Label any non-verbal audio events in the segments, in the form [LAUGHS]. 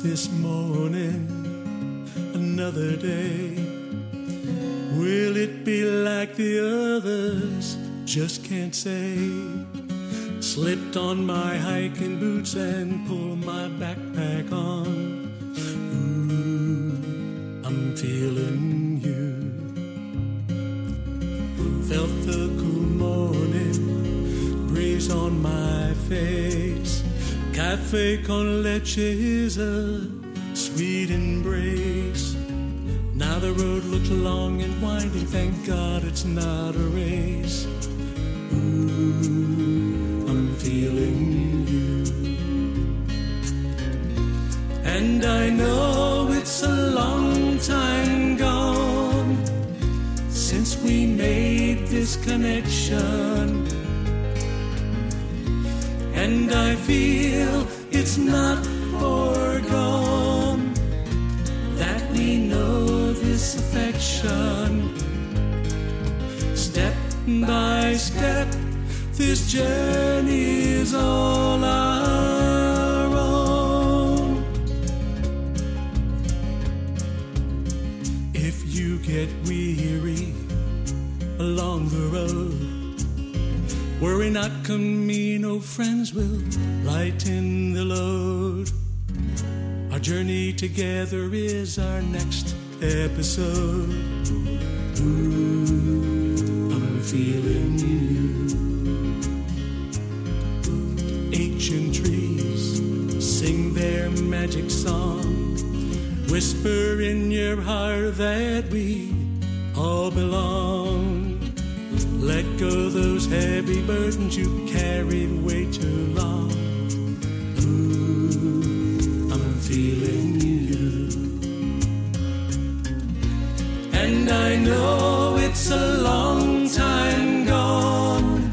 this morning, another day. Will it be like the others? Just can't say. Slipped on my hiking boots and pulled my backpack on. Ooh, I'm feeling Cafe con leche is a sweet embrace. Now the road looks long and winding, thank God it's not a race. Ooh, it's not foregone that we know this affection. Step by step, this journey is all our own. If you get weary along the road, worry not, Friends will lighten the load. Our journey together is our next episode. Ooh, I'm feeling you. Ancient trees sing their magic song. Whisper in your heart that we all belong. Let go those heavy burdens you carried way too long. Ooh, I'm feeling you. And I know it's a long time gone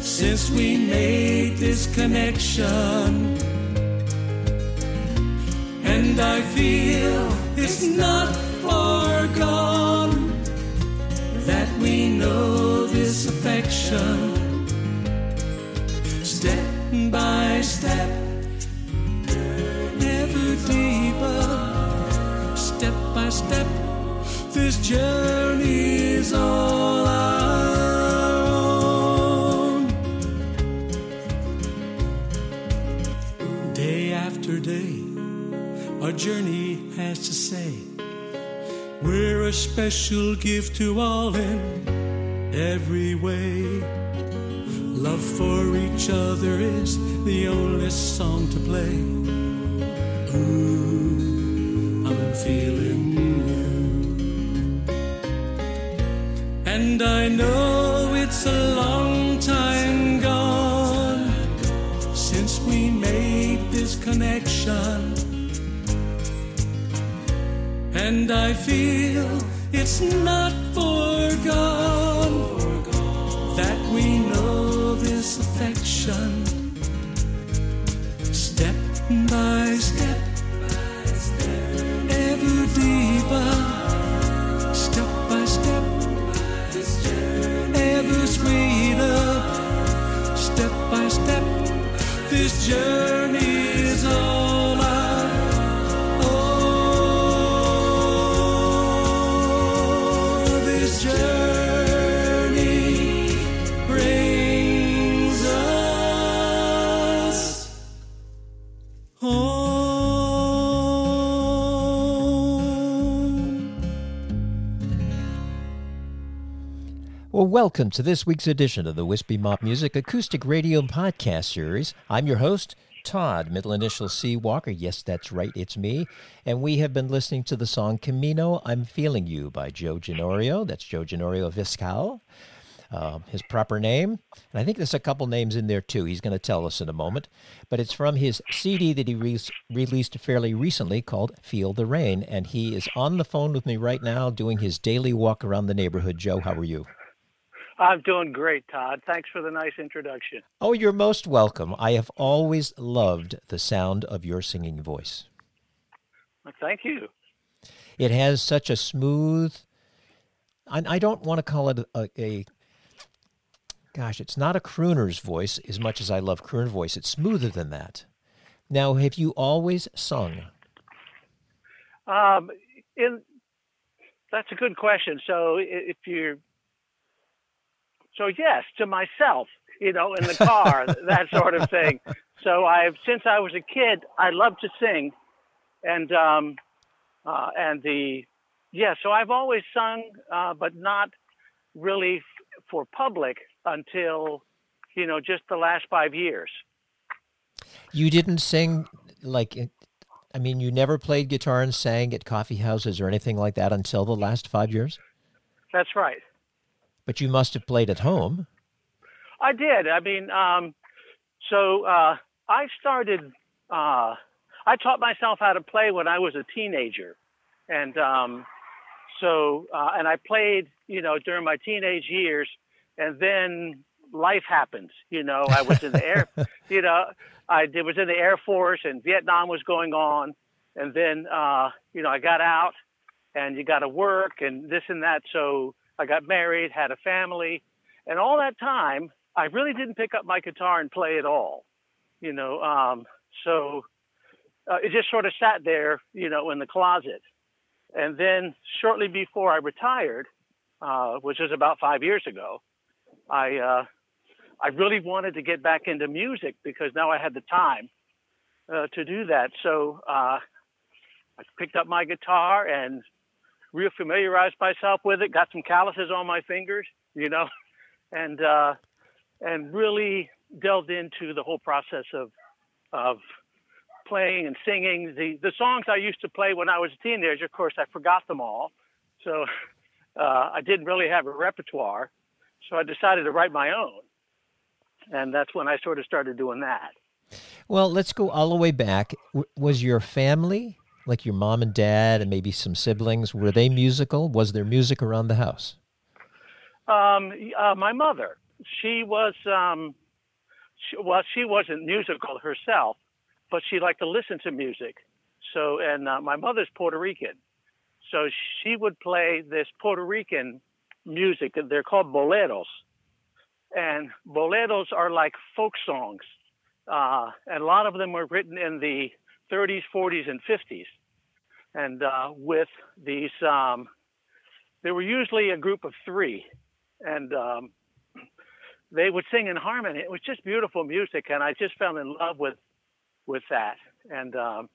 since we made this connection. And I feel it's not foregone that we know this affection. Step by step, ever deeper, step by step, this journey is all our own. Day after day, our journey has to say, we're a special gift to all in every way. Love for each other is the only song to play. Ooh, I'm feeling you. And I know it's a long time gone since we made this connection. And I feel it's not foregone welcome to this week's edition of the Wispy Mop Music Acoustic Radio Podcast Series. I'm your host, Todd, middle initial C. Walker. Yes, that's right, it's me. And we have been listening to the song Camino, I'm Feeling You by Joe Ginorio. That's Joe Ginorio Viscal, uh, his proper name. And I think there's a couple names in there too. He's going to tell us in a moment. But it's from his CD that he re- released fairly recently called Feel the Rain. And he is on the phone with me right now doing his daily walk around the neighborhood. Joe, how are you? I'm doing great, Todd. Thanks for the nice introduction. Oh, you're most welcome. I have always loved the sound of your singing voice. Thank you. It has such a smooth. I, I don't want to call it a, a. Gosh, it's not a crooner's voice as much as I love crooner voice. It's smoother than that, Now, have you always sung? Um, in that's a good question. So if you're so yes, to myself, you know, in the car, [LAUGHS] that sort of thing. So I've since I was a kid, I love to sing, and um, uh, and the yeah. So I've always sung, uh, but not really f- for public until you know just the last five years. You didn't sing like I mean, you never played guitar and sang at coffee houses or anything like that until the last five years? That's right. But you must have played at home. I did. I mean, um, so uh, I started, uh, I taught myself how to play when I was a teenager. And um, so, uh, and I played, you know, during my teenage years. And then life happens. You know, I was in the air, [LAUGHS] you know, I did, was in the Air Force and Vietnam was going on. And then, uh, you know, I got out and you got to work and this and that. So I got married, had a family. And all that time, I really didn't pick up my guitar and play at all. You know, um, so uh, it just sort of sat there, you know, in the closet. And then shortly before I retired, uh, which was about five years ago, I uh, I really wanted to get back into music because now I had the time uh, to do that. So uh, I picked up my guitar and real familiarized myself with it. Got some calluses on my fingers, you know, [LAUGHS] and uh, and really delved into the whole process of of playing and singing. The the songs I used to play when I was a teenager, of course, I forgot them all, so [LAUGHS] uh, I didn't really have a repertoire. So I decided to write my own and that's when I sort of started doing that. Well, let's go all the way back. was your family, like your mom and dad, and maybe some siblings, were they musical? Was there music around the house? Um, uh, my mother, she was, um, she, well, she wasn't musical herself, but she liked to listen to music. So, and uh, my mother's Puerto Rican, so she would play this Puerto Rican music. They're called boleros and boleros are like folk songs. Uh, and a lot of them were written in the 30s, 40s, and 50s. And uh, with these, um, they were usually a group of three, and um, they would sing in harmony. It was just beautiful music, and I just fell in love with with that. And um,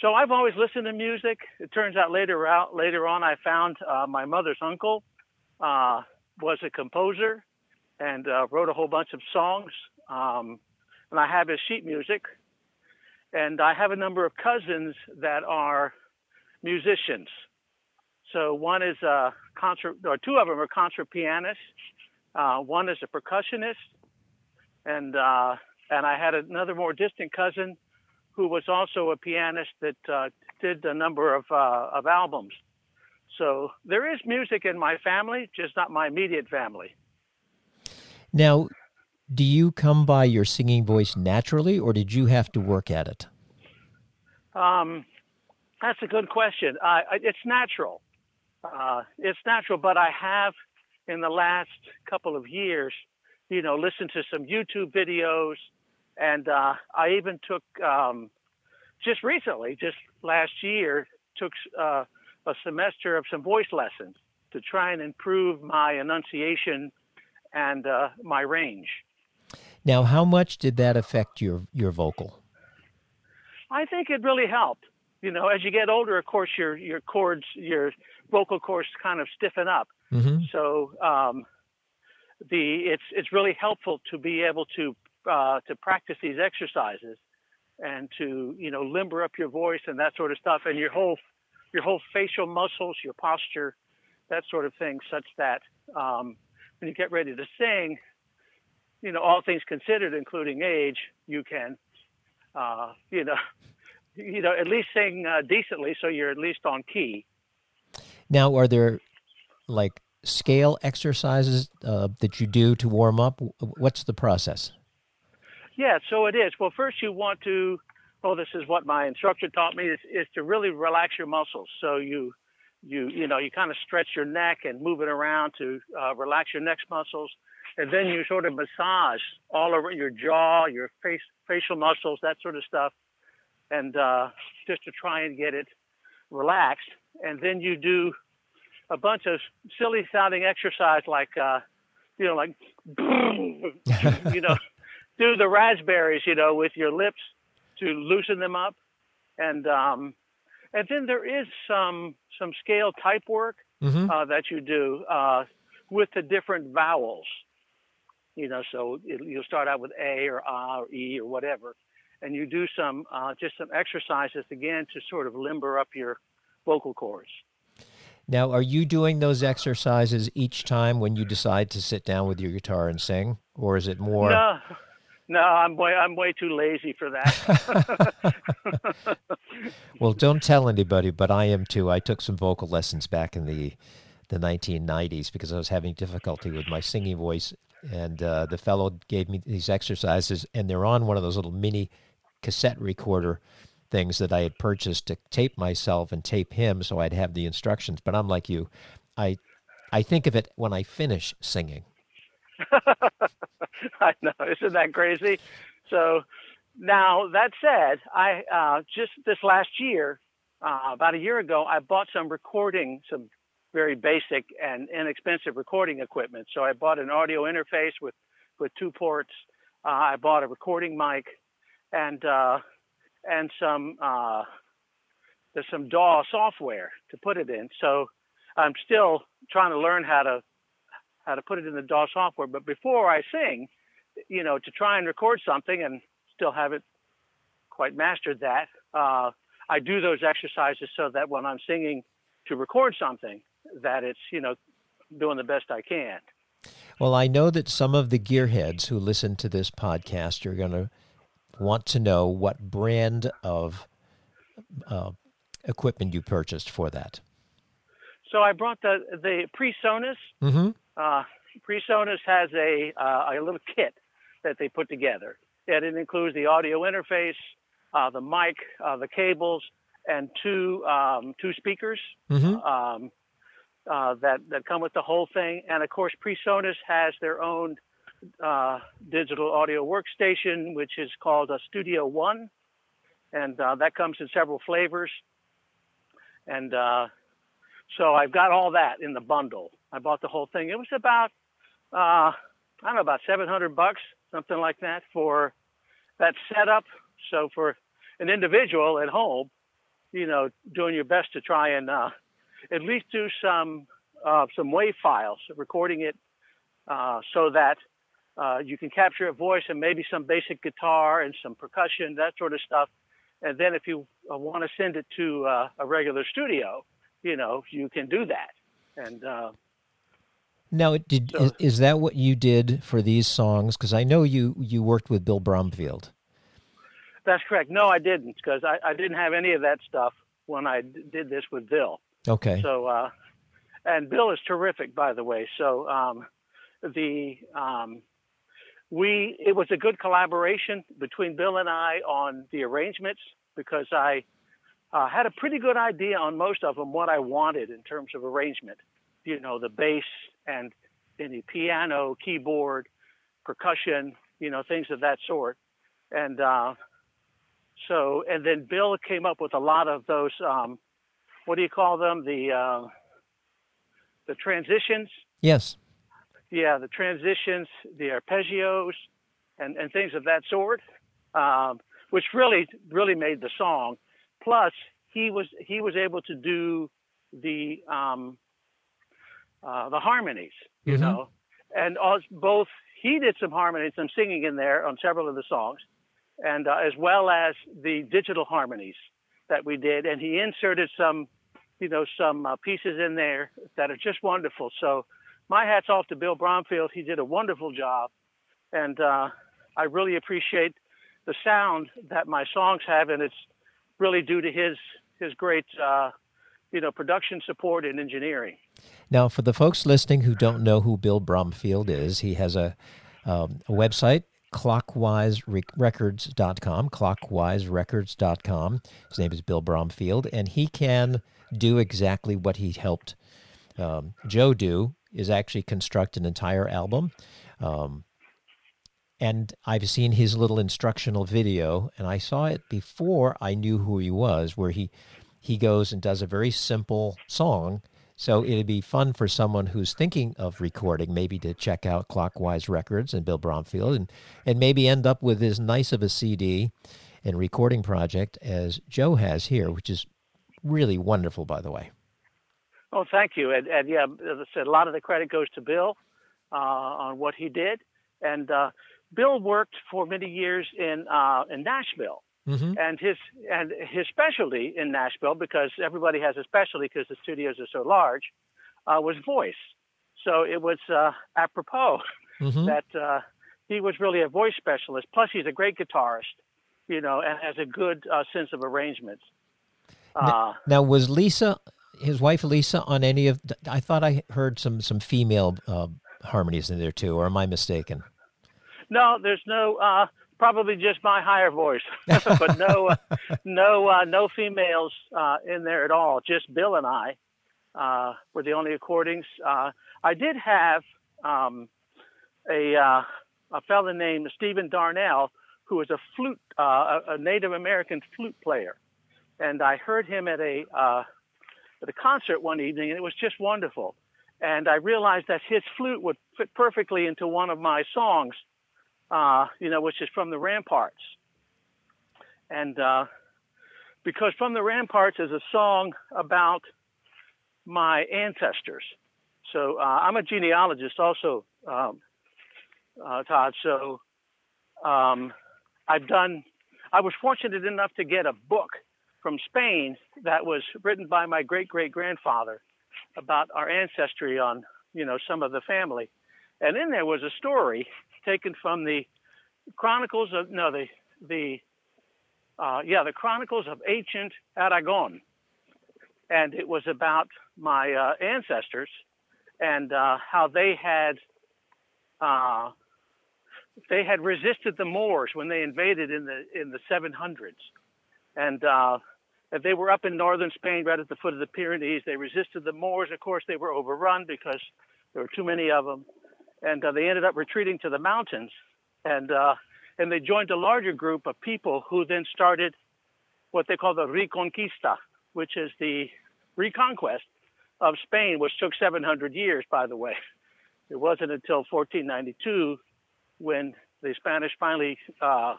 so I've always listened to music. It turns out later out later on, I found uh, my mother's uncle uh, was a composer, and uh, wrote a whole bunch of songs. Um, and I have his sheet music. And I have a number of cousins that are musicians. So one is a concert, or two of them are concert pianists. Uh, one is a percussionist, and uh, and I had another more distant cousin who was also a pianist that uh, did a number of uh, of albums. So there is music in my family, just not my immediate family. Now, do you come by your singing voice naturally, or did you have to work at it? Um, that's a good question. Uh, it's natural. Uh, it's natural, but I have, in the last couple of years, you know, listened to some YouTube videos, and uh, I even took um, just recently, just last year, took uh, a semester of some voice lessons to try and improve my enunciation and uh, my range. Now, how much did that affect your your vocal? I think it really helped. You know, as you get older, of course, your your chords, your vocal cords, kind of stiffen up. Mm-hmm. So um, the it's it's really helpful to be able to uh, to practice these exercises and to you know limber up your voice and that sort of stuff, and your whole your whole facial muscles, your posture, that sort of thing, such that um, when you get ready to sing, you know, all things considered, including age, you can, uh, you know, [LAUGHS] you know, at least sing uh, decently, so you're at least on key. Now, are there like scale exercises uh, that you do to warm up? What's the process? Yeah, so it is. Well, first you want to. Oh, this is what my instructor taught me: is, is to really relax your muscles. So you you you know you kind of stretch your neck and move it around to uh, relax your neck muscles, and then you sort of massage all over your jaw, your face facial muscles, that sort of stuff, and uh, just to try and get it relaxed. And then you do a bunch of silly sounding exercise like, uh, you know, like, [LAUGHS] you know, do the raspberries, you know, with your lips to loosen them up. And, um, and then there is some, some scale type work Mm-hmm. uh, that you do uh, with the different vowels. You know, so it, you'll start out with A or A or E or whatever, and you do some uh, just some exercises again to sort of limber up your vocal cords. Now, are you doing those exercises each time when you decide to sit down with your guitar and sing, or is it more? No, no, I'm way I'm way too lazy for that. [LAUGHS] [LAUGHS] Well, don't tell anybody, but I am too. I took some vocal lessons back in the the 1990s because I was having difficulty with my singing voice, and uh, the fellow gave me these exercises, and they're on one of those little mini cassette recorder things that I had purchased to tape myself and tape him, so I'd have the instructions. But I'm like you, I I think of it when I finish singing. [LAUGHS] I know, isn't that crazy? So now that said, I uh, just this last year, uh, about a year ago, I bought some recording, some very basic and inexpensive recording equipment. So I bought an audio interface with with two ports. Uh, I bought a recording mic, and uh, and some uh, there's some DAW software to put it in. So I'm still trying to learn how to how to put it in the DAW software. But before I sing, you know, to try and record something and still haven't quite mastered that, uh, I do those exercises so that when I'm singing to record something, that it's you know doing the best I can. Well, I know that some of the gearheads who listen to this podcast are going to want to know what brand of uh, equipment you purchased for that. So I brought the the PreSonus. Mm-hmm. Uh, PreSonus has a uh, a little kit that they put together, and it includes the audio interface, uh, the mic, uh, the cables, and two um, two speakers Mm-hmm. um, uh, that that come with the whole thing. And of course, PreSonus has their own uh, digital audio workstation, which is called a Studio One, and uh, that comes in several flavors. And uh, so I've got all that in the bundle. I bought the whole thing. It was about uh, I don't know about 700 bucks, something like that for that setup. So for an individual at home, you know, doing your best to try and at least do some uh, some wave files, recording it uh, so that uh, you can capture a voice and maybe some basic guitar and some percussion, that sort of stuff. And then if you uh, want to send it to uh, a regular studio, you know, you can do that. And uh, Now, did So- is, is that what you did for these songs? Because I know you you worked with Bill Bromfield. that's correct. No, I didn't because I, I didn't have any of that stuff when I d- did this with Bill. Okay. So, uh, and Bill is terrific, by the way. So, um, the um, we it was a good collaboration between Bill and I on the arrangements because I uh, had a pretty good idea on most of them what I wanted in terms of arrangement. You know, the bass and any piano, keyboard, percussion, you know, things of that sort. And uh, so, and then Bill came up with a lot of those. Um, what do you call them? The uh, the transitions. yes. Yeah, the transitions, the arpeggios, and, and things of that sort, um, which really really made the song. Plus, he was he was able to do the um, uh, the harmonies, you Mhm. know, and als- both he did some harmonies, some singing in there on several of the songs, and uh, as well as the digital harmonies that we did, and he inserted some, you know, some uh, pieces in there that are just wonderful. So my hats off to Bill Bromfield. He did a wonderful job, and uh, I really appreciate the sound that my songs have, and it's really due to his his great, uh, you know, production support and engineering. Now, for the folks listening who don't know who Bill Bromfield is, he has a, um, a website, clockwiserecords.com, clockwiserecords.com. His name is Bill Bromfield, and he can do exactly what he helped um, Joe do, is actually construct an entire album. Um, and I've seen his little instructional video, and I saw it before I knew who he was, where he he goes and does a very simple song. So it'd be fun for someone who's thinking of recording, maybe to check out Clockwise Records and Bill Bromfield, and and maybe end up with as nice of a CD and recording project as Joe has here, which is really wonderful, by the way. Oh, thank you. And, and yeah, as I said, a lot of the credit goes to Bill uh, on what he did. And uh, Bill worked for many years in uh, in Nashville, mm-hmm. and his and his specialty in Nashville, because everybody has a specialty because the studios are so large, uh, was voice. So it was uh, apropos [LAUGHS] mm-hmm. that uh, he was really a voice specialist. Plus, he's a great guitarist, you know, and has a good sense of arrangements. Now, now, was Lisa his wife Lisa on any of? I thought I heard some some female uh, harmonies in there too, or am I mistaken? No, there's no. Uh, probably just my higher voice, [LAUGHS] but no, uh, no, uh, no females uh, in there at all. Just Bill and I uh, were the only recordings. Uh, I did have um, a uh, a fellow named Stephen Darnell, who was a flute, uh, a Native American flute player, and I heard him at a uh, at a concert one evening, and it was just wonderful. And I realized that his flute would fit perfectly into one of my songs, uh, you know, which is from the Ramparts. And uh, because from the Ramparts is a song about my ancestors. So uh, I'm a genealogist also, um, uh, Todd. So um, I've done. I was fortunate enough to get a book from Spain that was written by my great great grandfather about our ancestry on you know some of the family, and in there was a story taken from the Chronicles of no the the uh, yeah the Chronicles of ancient Aragon, and it was about my uh, ancestors and uh, how they had uh, they had resisted the Moors when they invaded in the in the 700s and uh, they were up in northern Spain, right at the foot of the Pyrenees. They resisted the Moors. Of course, they were overrun because there were too many of them, and uh, they ended up retreating to the mountains. And uh, and they joined a larger group of people who then started what they call the Reconquista, which is the reconquest of Spain, which took 700 years, by the way. It wasn't until 1492 when the Spanish finally uh,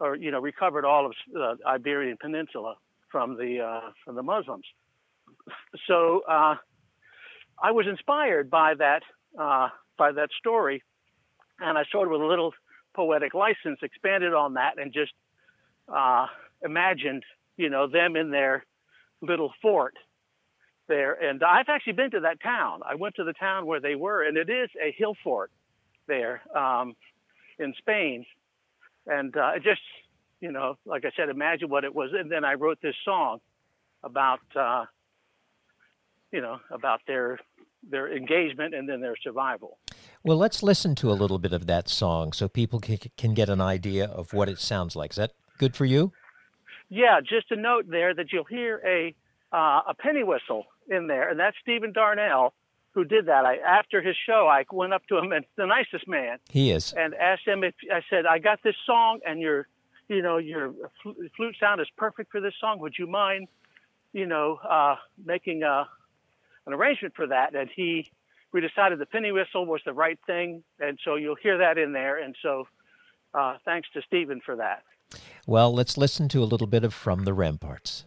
or you know recovered all of the Iberian Peninsula from the uh, from the Muslims. So uh, I was inspired by that uh, by that story, and I sort of with a little poetic license expanded on that and just uh, imagined you know them in their little fort there. And I've actually been to that town. I went to the town where they were, and it is a hill fort there um, in Spain and uh, just you know, like I said, imagine what it was, and then I wrote this song about uh, you know about their their engagement and then their survival. Well, let's listen to a little bit of that song so people can, can get an idea of what it sounds like. Is that good for you? Yeah, just a note there that you'll hear a uh, a penny whistle in there, and that's Stephen Darnell who did that. I after his show, I went up to him and the nicest man. He is. And asked him if I said I got this song and your, you know, your flute sound is perfect for this song. Would you mind, you know, uh, making a an arrangement for that? And he, we decided the penny whistle was the right thing, and so you'll hear that in there. And so, uh, thanks to Stephen for that. Well, let's listen to a little bit of From the Ramparts.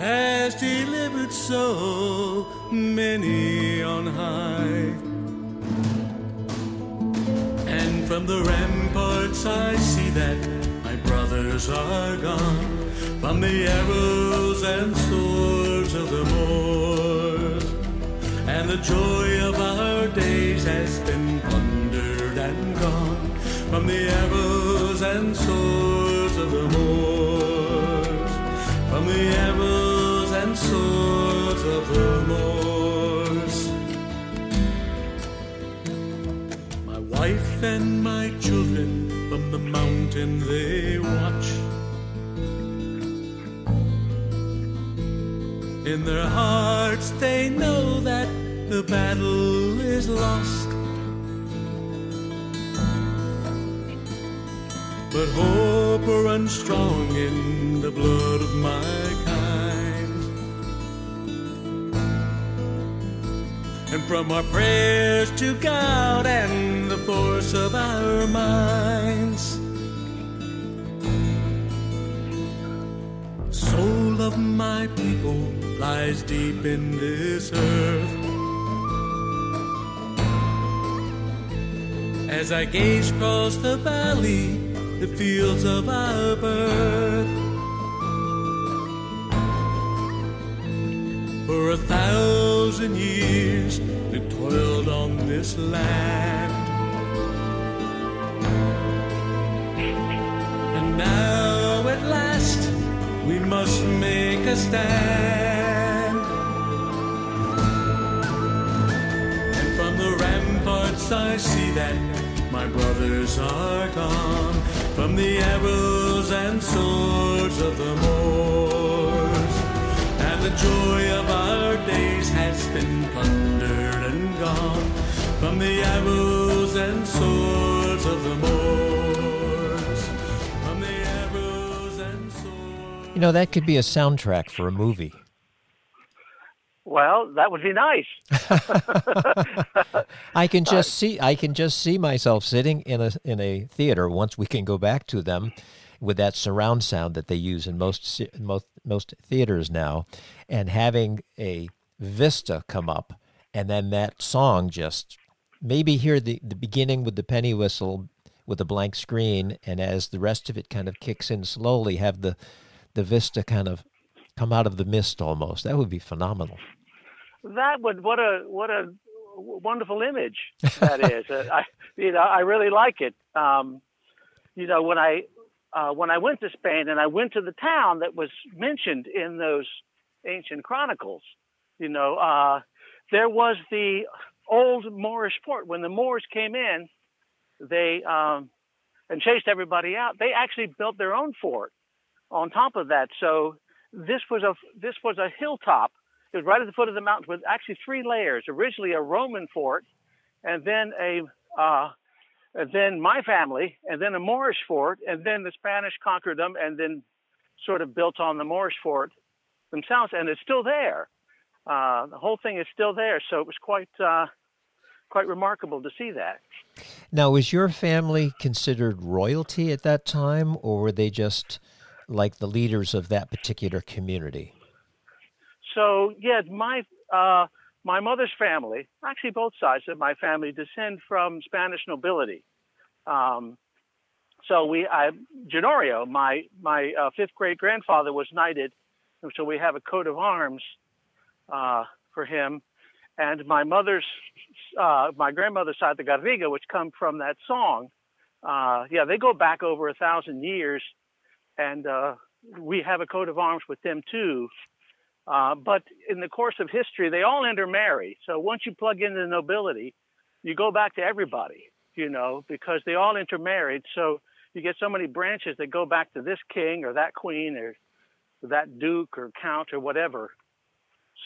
has delivered so many on high. And from the ramparts I see that my brothers are gone. From the arrows and swords of the Moors. And the joy of our days has been plundered and gone. From the arrows and swords of the Moors. From the arrows swords of the Moors. My wife and my children from the mountain they watch. In their hearts they know that the battle is lost. But hope runs strong in the blood of my And from our prayers to God and the force of our minds. Soul of my people lies deep in this earth. As I gaze across the valley, the fields of our birth. For a thousand years we toiled on this land. And now at last we must make a stand. And from the ramparts I see that my brothers are gone. From the arrows and swords of the Moors. The arrows and swords of the Moors. From the arrows and swords. You know, that could be a soundtrack for a movie. Well, that would be nice. [LAUGHS] I can just uh, see I can just see myself sitting in a in a theater once we can go back to them with that surround sound that they use in most ci- most most theaters now and having a vista come up and then that song just maybe hear the the beginning with the penny whistle with a blank screen and as the rest of it kind of kicks in slowly have the the vista kind of come out of the mist almost that would be phenomenal That would what a what a wonderful image [LAUGHS] that is. Uh, I you know I really like it. Um, you know when I uh, when I went to Spain and I went to the town that was mentioned in those ancient chronicles, you know uh, there was the old Moorish fort. When the Moors came in, they um, and chased everybody out. They actually built their own fort on top of that. So this was a this was a hilltop. It was right at the foot of the mountains with actually three layers. Originally a Roman fort, and then a uh, and then my family, and then a Moorish fort, and then the Spanish conquered them, and then sort of built on the Moorish fort themselves, and it's still there. Uh, the whole thing is still there, so it was quite uh, quite remarkable to see that. Now, was your family considered royalty at that time, or were they just like the leaders of that particular community? So yeah, my uh, my mother's family, actually both sides of my family, descend from Spanish nobility. Um, so we, I, Ginorio, my my uh, fifth great grandfather was knighted, so we have a coat of arms uh, for him. And my mother's, uh, my grandmother's side, the Garriga, which come from that song, uh, yeah, they go back over a thousand years, and uh, we have a coat of arms with them too. Uh, but in the course of history, they all intermarry. So once you plug in the nobility, you go back to everybody, you know, because they all intermarried. So you get so many branches that go back to this king or that queen or that duke or count or whatever.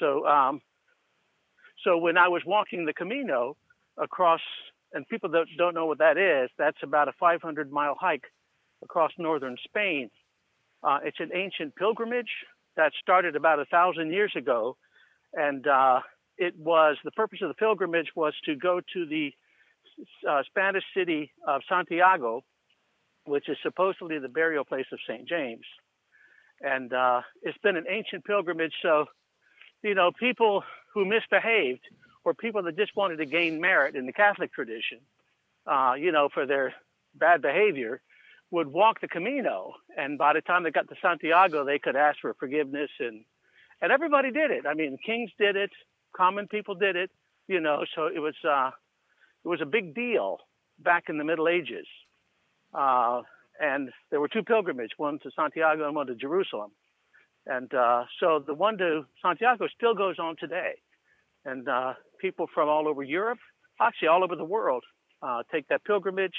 So, um, so when I was walking the Camino across, and people that don't know what that is, that's about a 500 mile hike across northern Spain. Uh, it's an ancient pilgrimage that started about a thousand years ago, and uh, it was the purpose of the pilgrimage was to go to the uh, Spanish city of Santiago, which is supposedly the burial place of Saint James, and uh, it's been an ancient pilgrimage. So, you know, people who misbehaved or people that just wanted to gain merit in the Catholic tradition, uh, you know, for their bad behavior would walk the Camino, and by the time they got to Santiago, they could ask for forgiveness, and and everybody did it. I mean, kings did it, common people did it, you know. So it was uh, it was a big deal back in the Middle Ages, uh, and there were two pilgrimages, one to Santiago and one to Jerusalem, and uh, so the one to Santiago still goes on today, and uh, people from all over Europe, actually all over the world, uh, take that pilgrimage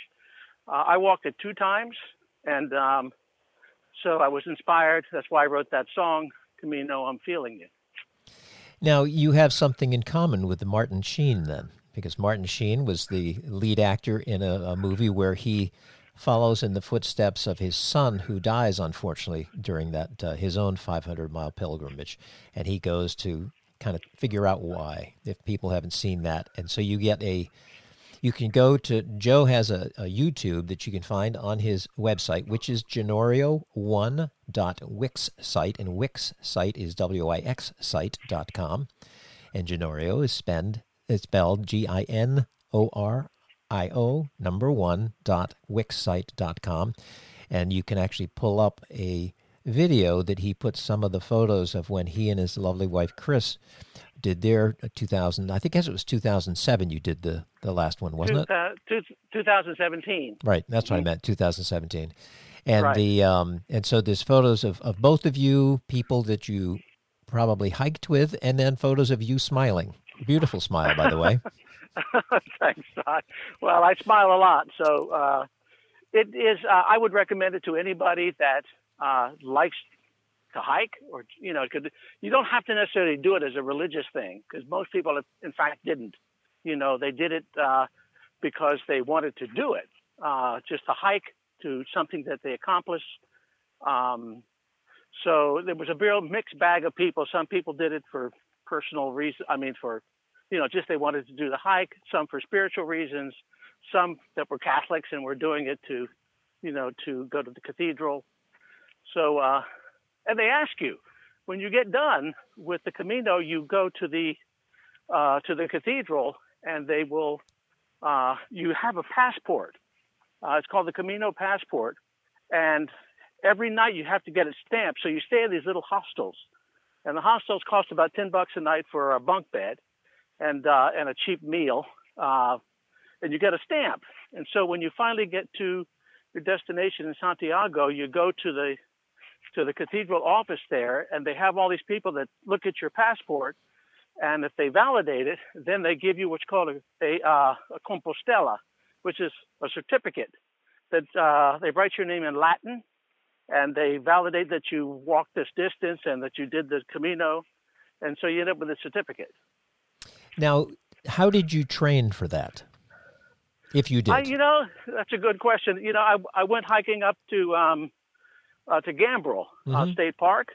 uh, I walked it two times, and um, so I was inspired. That's why I wrote that song, Camino, I'm Feeling You. Now, you have something in common with Martin Sheen, then, because Martin Sheen was the lead actor in a, a movie where he follows in the footsteps of his son, who dies, unfortunately, during that uh, his own 500 mile pilgrimage. And he goes to kind of figure out why, if people haven't seen that. And so you get a you can go to Joe has a, a YouTube that you can find on his website, which is ginorio1.wix site, and Wix site is W-I-X site.com. And Ginorio is spend is spelled G-I-N-O-R-I-O number one dot Wix wixsite.com. And you can actually pull up a video that he put some of the photos of when he and his lovely wife Chris did their uh, 2000 i think as it was 2007 you did the the last one wasn't it Two, 2017 right that's what mm-hmm. i meant 2017 and right. the um and so there's photos of, of both of you people that you probably hiked with and then photos of you smiling beautiful smile by the way [LAUGHS] thanks Todd. well i smile a lot so uh it is uh, i would recommend it to anybody that uh, likes to hike or you know could, you don't have to necessarily do it as a religious thing because most people in fact didn't. You know they did it uh, because they wanted to do it uh, just to hike to something that they accomplished. Um, so there was a real mixed bag of people. Some people did it for personal reasons i mean for you know just they wanted to do the hike some for spiritual reasons some that were catholics and were doing it to you know to go to the cathedral so uh, and they ask you when you get done with the Camino, you go to the uh, to the cathedral, and they will uh, you have a passport. Uh, it's called the Camino passport, and every night you have to get it stamped. So you stay in these little hostels, and the hostels cost about ten bucks a night for a bunk bed, and uh, and a cheap meal, uh, and you get a stamp. And so when you finally get to your destination in Santiago, you go to the to the cathedral office there, and they have all these people that look at your passport, and if they validate it, then they give you what's called a, a, uh, a compostela, which is a certificate that uh, they write your name in Latin, and they validate that you walked this distance and that you did the Camino, and so you end up with a certificate. Now, how did you train for that? If you did, I, you know, that's a good question. You know, I, I went hiking up to um, uh, to Gambrill uh, mm-hmm. State Park.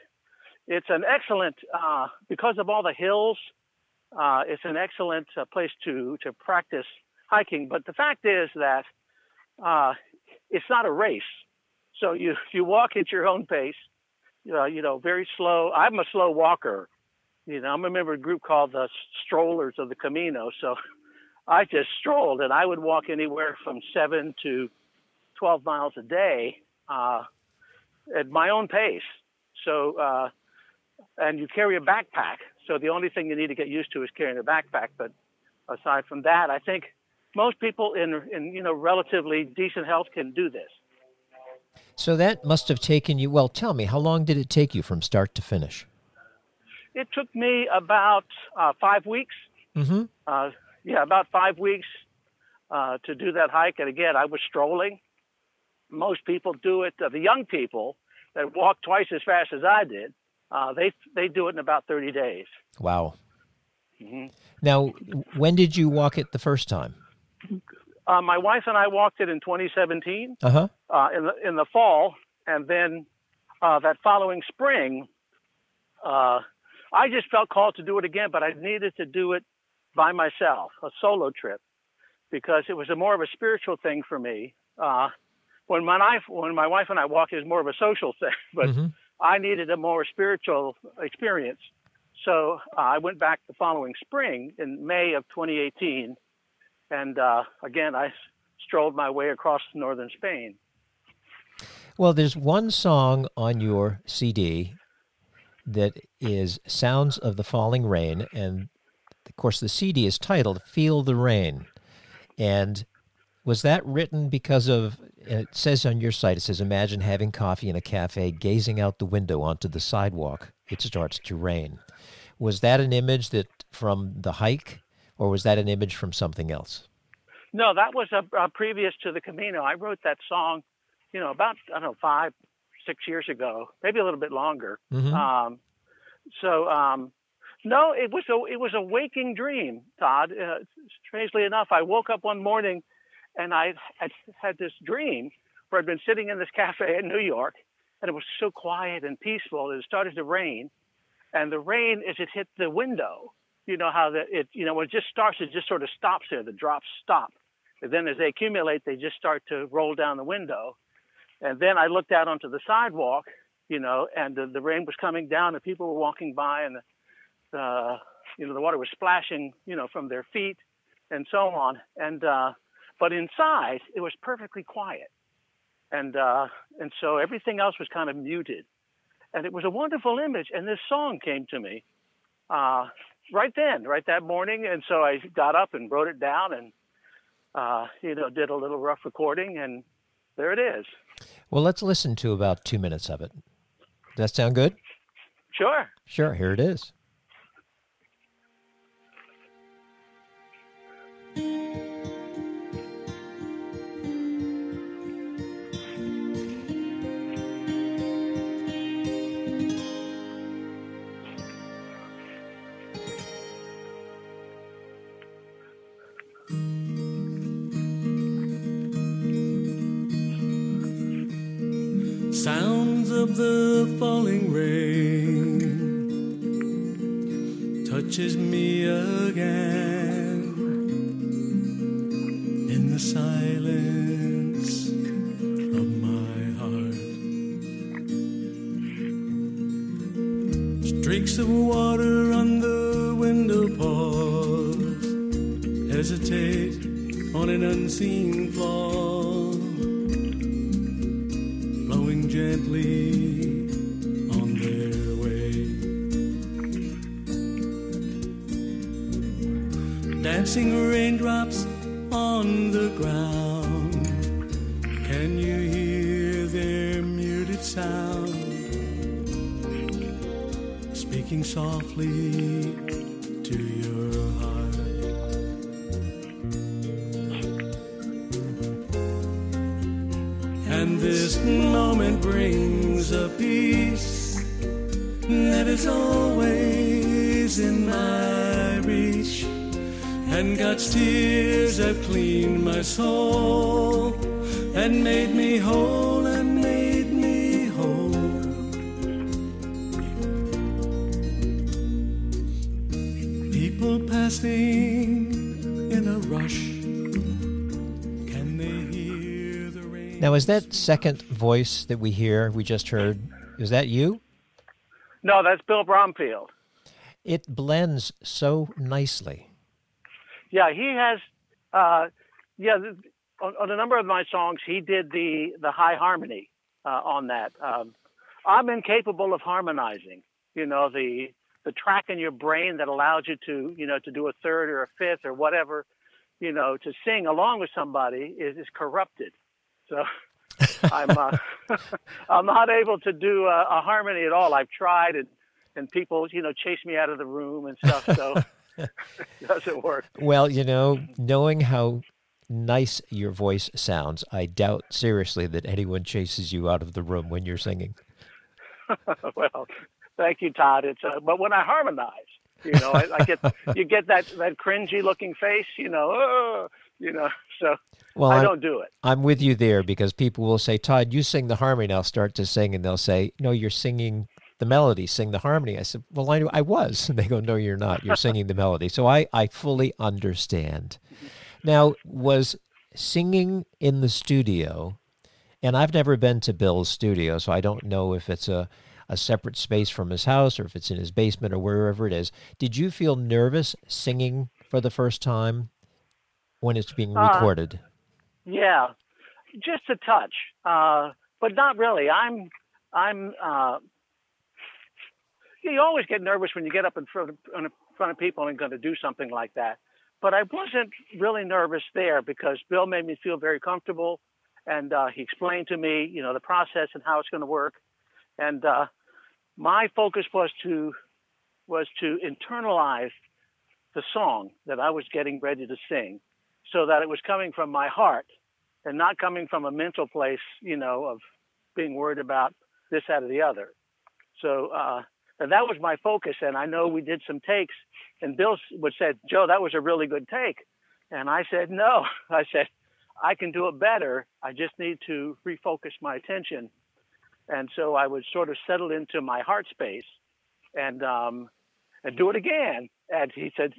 It's an excellent uh, because of all the hills. Uh, it's an excellent uh, place to to practice hiking. But the fact is that it's not a race. So you [LAUGHS] you walk at your own pace. you know, very slow. I'm a slow walker. You know, I'm a member of a group called the Strollers of the Camino. So [LAUGHS] I just strolled, and I would walk anywhere from seven to 12 miles a day. Uh, at my own pace. So, uh, and you carry a backpack. So the only thing you need to get used to is carrying a backpack. But aside from that, I think most people in, in you know relatively decent health can do this. So that must have taken you. Well, tell me, how long did it take you from start to finish? It took me about uh, five weeks. Mm-hmm. Uh, yeah, about five weeks uh, to do that hike. And again, I was strolling most people do it. Uh, the young people that walk twice as fast as I did, uh, they they do it in about thirty days. Wow. Mm-hmm. Now, when did you walk it the first time? Uh, my wife and I walked it in 2017 uh-huh. uh, in the in the fall, and then uh, that following spring, uh, I just felt called to do it again, but I needed to do it by myself, a solo trip, because it was a more of a spiritual thing for me. When my wife when my wife and I walked, it was more of a social thing, [LAUGHS] but mm-hmm. I needed a more spiritual experience. So uh, I went back the following spring in May of 2018, and uh, again I strolled my way across northern Spain. Well, there's one song on your CD that is Sounds of the Falling Rain. And of course, the CD is titled Feel the Rain. And was that written because of, it says on your site, it says, Imagine having coffee in a cafe, gazing out the window onto the sidewalk. It starts to rain. Was that an image that from the hike, or was that an image from something else? No, that was a, a previous to the Camino. I wrote that song, you know, about I don't know five, six years ago, maybe a little bit longer. Mhm. Um, so um, no, it was a it was a waking dream, Todd. Uh, strangely enough, I woke up one morning and I had had this dream where I'd been sitting in this cafe in New York, and it was so quiet and peaceful. And It started to rain, and the rain as it hit the window, you know how that it you know when it just starts, it just sort of stops there. The drops stop, and then as they accumulate, they just start to roll down the window. And then I looked out onto the sidewalk, you know, and the, the rain was coming down, and people were walking by, and the, the you know the water was splashing, you know, from their feet, and so on. And uh, but inside, it was perfectly quiet, and uh, and so everything else was kind of muted, and it was a wonderful image. And this song came to me uh, right then, right that morning, and so I got up and wrote it down, and uh, you know, did a little rough recording, and there it is. Well, let's listen to about two minutes of it. Does that sound good? Sure. Sure, here it is. Sounds of the falling rain touches me again in the silence of my heart. Streaks of water on the window pause, hesitate on an unseen flaw gently on their way. Dancing raindrops on the ground. Can you hear their muted sound? Speaking softly moment brings a peace that is always in my reach. And God's tears have cleaned my soul and made me whole and made me whole. People passing Now, is that second voice that we hear, we just heard, is that you? No, that's Bill Bromfield. It blends so nicely. Yeah, he has. Uh, yeah, on, on a number of my songs, he did the the high harmony uh, on that. Um, I'm incapable of harmonizing. You know, the the track in your brain that allows you to, you know, to do a third or a fifth or whatever, you know, to sing along with somebody is is corrupted. So. [LAUGHS] I'm uh, [LAUGHS] I'm not able to do a, a harmony at all. I've tried, and and people, you know, chase me out of the room and stuff. So it [LAUGHS] doesn't work. Well, you know, knowing how nice your voice sounds, I doubt seriously that anyone chases you out of the room when you're singing. well, thank you, Todd. It's uh, but when I harmonize, you know, I, I get you get that that cringy looking face, you know, oh, you know. [LAUGHS] So Well, I I'm, don't do it. I'm with you there because people will say, Todd, you sing the harmony. And I'll start to sing, and they'll say, No, you're singing the melody, sing the harmony. I said, Well, I, knew I was. [LAUGHS] And they go, No, you're not. You're [LAUGHS] singing the melody. So I, I fully understand. Now, was singing in the studio, and I've never been to Bill's studio, so I don't know if it's a, a separate space from his house or if it's in his basement or wherever it is. Did you feel nervous singing for the first time when it's being Uh, recorded? Yeah, just a touch, uh, but not really. I'm I'm. Uh, you always get nervous when you get up in front of, in front of people and going to do something like that. But I wasn't really nervous there because Bill made me feel very comfortable, and uh, he explained to me, you know, the process and how it's going to work. And uh, my focus was to was to internalize the song that I was getting ready to sing, so that it was coming from my heart and not coming from a mental place, you know, of being worried about this, that, or the other. So uh, that was my focus. And I know we did some takes, and Bill would said, "Joe, that was a really good take," and I said, "No," [LAUGHS] I said, "I can do it better. I just need to refocus my attention." And so I would sort of settle into my heart space, and um, and do it again. And he said,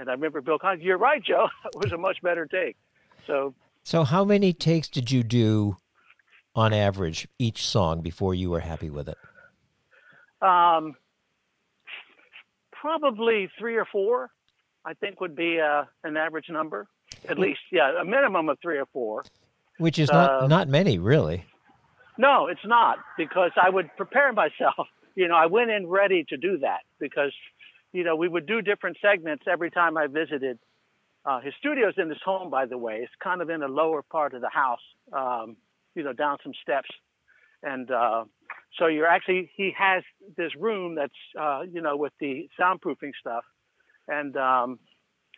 and I remember Bill Collins, "You're right, Joe. [LAUGHS] It was a much better take." So. So how many takes did you do on average each song before you were happy with it? Um, probably three or four, I think would be uh, an average number. At least, yeah, a minimum of three or four. Which is not uh, not many, really. No, it's not because I would prepare myself. [LAUGHS] You know, I went in ready to do that because, you know, we would do different segments every time I visited. Uh, his studio's in his home, by the way. It's kind of in a lower part of the house, um, you know, down some steps, and uh, so you're actually he has this room that's uh, you know with the soundproofing stuff, and um,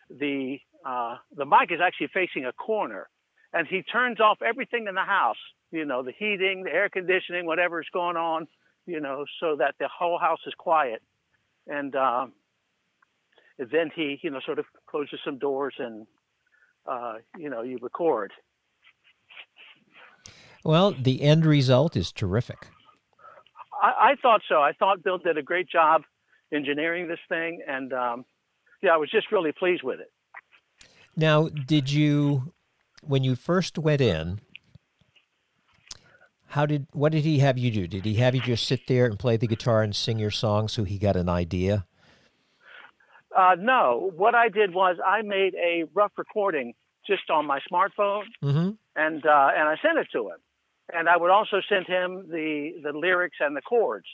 the uh, the mic is actually facing a corner, and he turns off everything in the house. You know the heating, the air conditioning, whatever is going on. You know so that the whole house is quiet, and uh, then he you know sort of closes some doors and uh, you know you record. Well, the end result is terrific. I, I, thought so. I thought Bill did a great job engineering this thing, and um, yeah, I was just really pleased with it. Now, did you, when you first went in, how did what did he have you do? Did he have you just sit there and play the guitar and sing your song so he got an idea? Uh, no. What I did was I made a rough recording just on my smartphone, mm-hmm. and uh, and I sent it to him and I would also send him the the lyrics and the chords,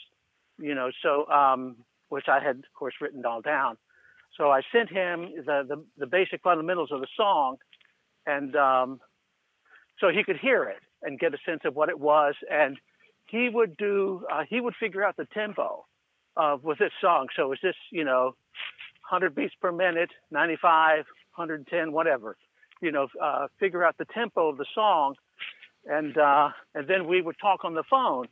you know, so um, which I had of course written all down. So I sent him the the, the basic fundamentals of the song, and um, so he could hear it and get a sense of what it was, and he would do uh, he would figure out the tempo of with this song. So is this you know 100 beats per minute, 95, 110, whatever, you know, uh, figure out the tempo of the song and uh, and then we would talk on the phone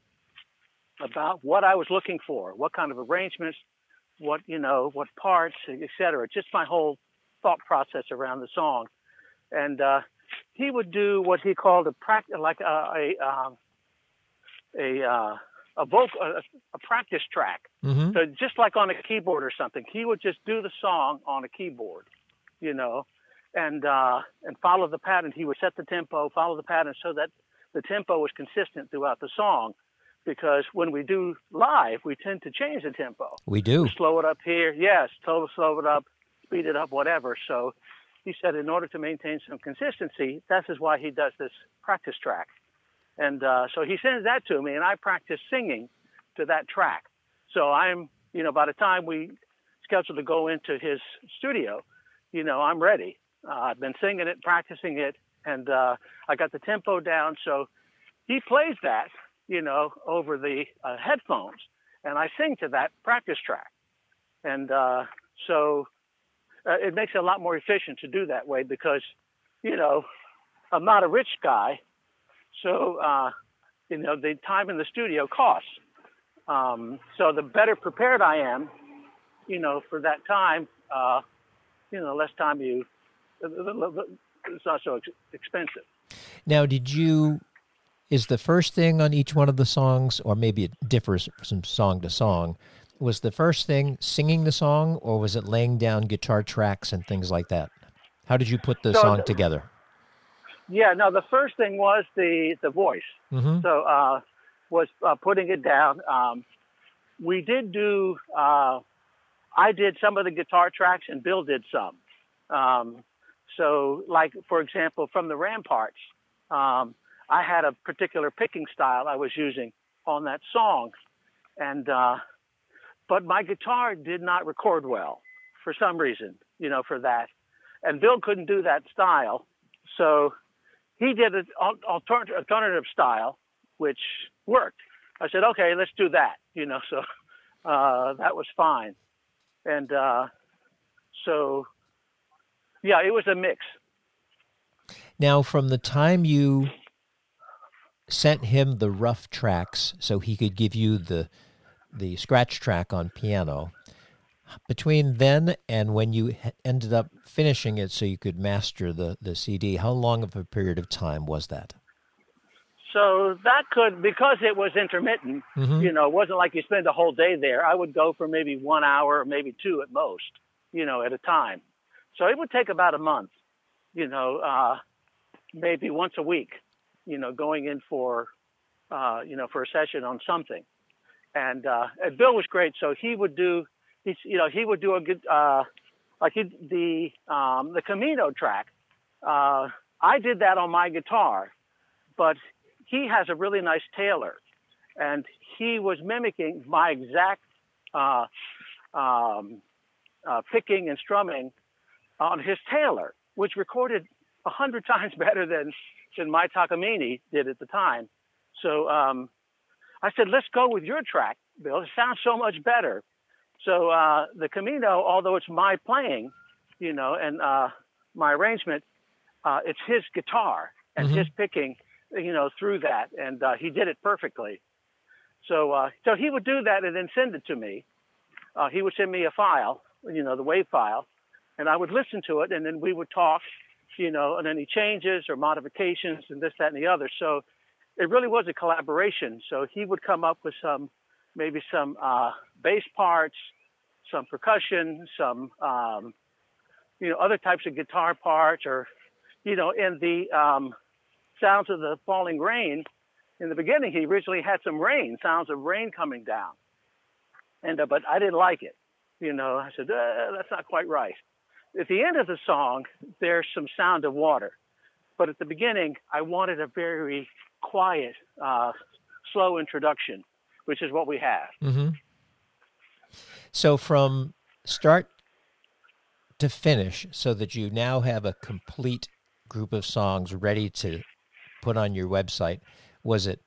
about what I was looking for, what kind of arrangements, what you know, what parts, etc. Just my whole thought process around the song, and uh, he would do what he called a practice, like a a, um, a, uh, a vocal, a, a, practice track. Mm-hmm. So just like on a keyboard or something, he would just do the song on a keyboard, you know, and uh, and follow the pattern. He would set the tempo, follow the pattern, so that the tempo was consistent throughout the song. Because when we do live, we tend to change the tempo. We do we slow it up here, yes, slow slow it up, speed it up, whatever. So he said, in order to maintain some consistency, that is why he does this practice track. And uh, so he sends that to me, and I practice singing to that track. So I'm, you know, by the time we schedule to go into his studio, you know, I'm ready. Uh, I've been singing it, practicing it, and uh, I got the tempo down. So he plays that, you know, over the uh, headphones, and I sing to that practice track. And uh, so uh, it makes it a lot more efficient to do that way because, you know, I'm not a rich guy, so uh, you know the time in the studio costs. Um, so the better prepared I am, you know, for that time, uh, you know, the less time you it's not so expensive. Now, did you? Is the first thing on each one of the songs, or maybe it differs from song to song? Was the first thing singing the song, or was it laying down guitar tracks and things like that? How did you put the so song together? Yeah, no, the first thing was the the voice. Mm-hmm. So uh, was uh, putting it down. Um, we did do. Uh, I did some of the guitar tracks, and Bill did some. Um, So, like for example, from the Ramparts, um, I had a particular picking style I was using on that song, and uh, but my guitar did not record well for some reason, you know, for that, and Bill couldn't do that style, so he did an alternative, style, which worked. I said, okay, let's do that, you know, so [LAUGHS] uh, that was fine, and uh, so yeah, it was a mix. Now, from the time you sent him the rough tracks so he could give you the the scratch track on piano, between then and when you ended up finishing it so you could master the, the CD, how long of a period of time was that? So that could, because it was intermittent, mm-hmm. you know, it wasn't like you spend a whole day there. I would go for maybe one hour, maybe two at most, you know, at a time. So it would take about a month, you know, uh, maybe once a week, you know, going in for, uh, you know, for a session on something. And, uh, and Bill was great. So he would do, he's, you know, he would do a good, uh, like he, the, um, the Camino track. Uh, I did that on my guitar, but he has a really nice Taylor and he was mimicking my exact, uh, um, uh, picking and strumming on his Taylor, which recorded a hundred [LAUGHS] times better than than my Takamine did at the time. So um, I said, let's go with your track, Bill. It sounds so much better. So uh, the Camino, although it's my playing, you know, and uh, my arrangement, uh, it's his guitar and mm-hmm. his picking, you know, through that, and uh, he did it perfectly. So uh, so he would do that and then send it to me. Uh, he would send me a file, you know, the wave file, and I would listen to it, and then we would talk, you know, on any changes or modifications and this, that, and the other. So it really was a collaboration. So he would come up with some, maybe some uh, bass parts, some percussion, some, um, you know, other types of guitar parts, or, you know, in the um, sounds of the falling rain. In the beginning, he originally had some rain, sounds of rain coming down, and uh, but I didn't like it. You know, I said uh, that's not quite right at the end of the song, there's some sound of water. But at the beginning, I wanted a very quiet, uh, slow introduction, which is what we have. Mm-hmm. So from start to finish, so that you now have a complete group of songs ready to put on your website, was it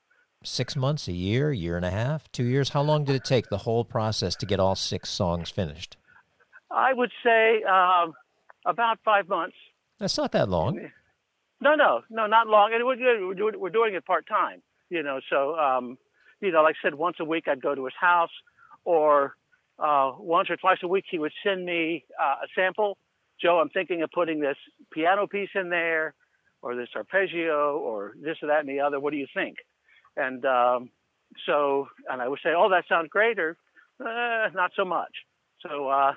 six months, a year, year and a half, two years? How long did it take the whole process to get all six songs finished? I would say um, about five months. That's not that long. No, no, no, not long. And we're doing, we're doing it part time, you know. So, um, you know, like I said, once a week I'd go to his house, or uh, once or twice a week he would send me uh, a sample. Joe, I'm thinking of putting this piano piece in there, or this arpeggio, or this or that and the other. What do you think? And um, so, and I would say, oh, that sounds great, or uh, not so much. So, uh,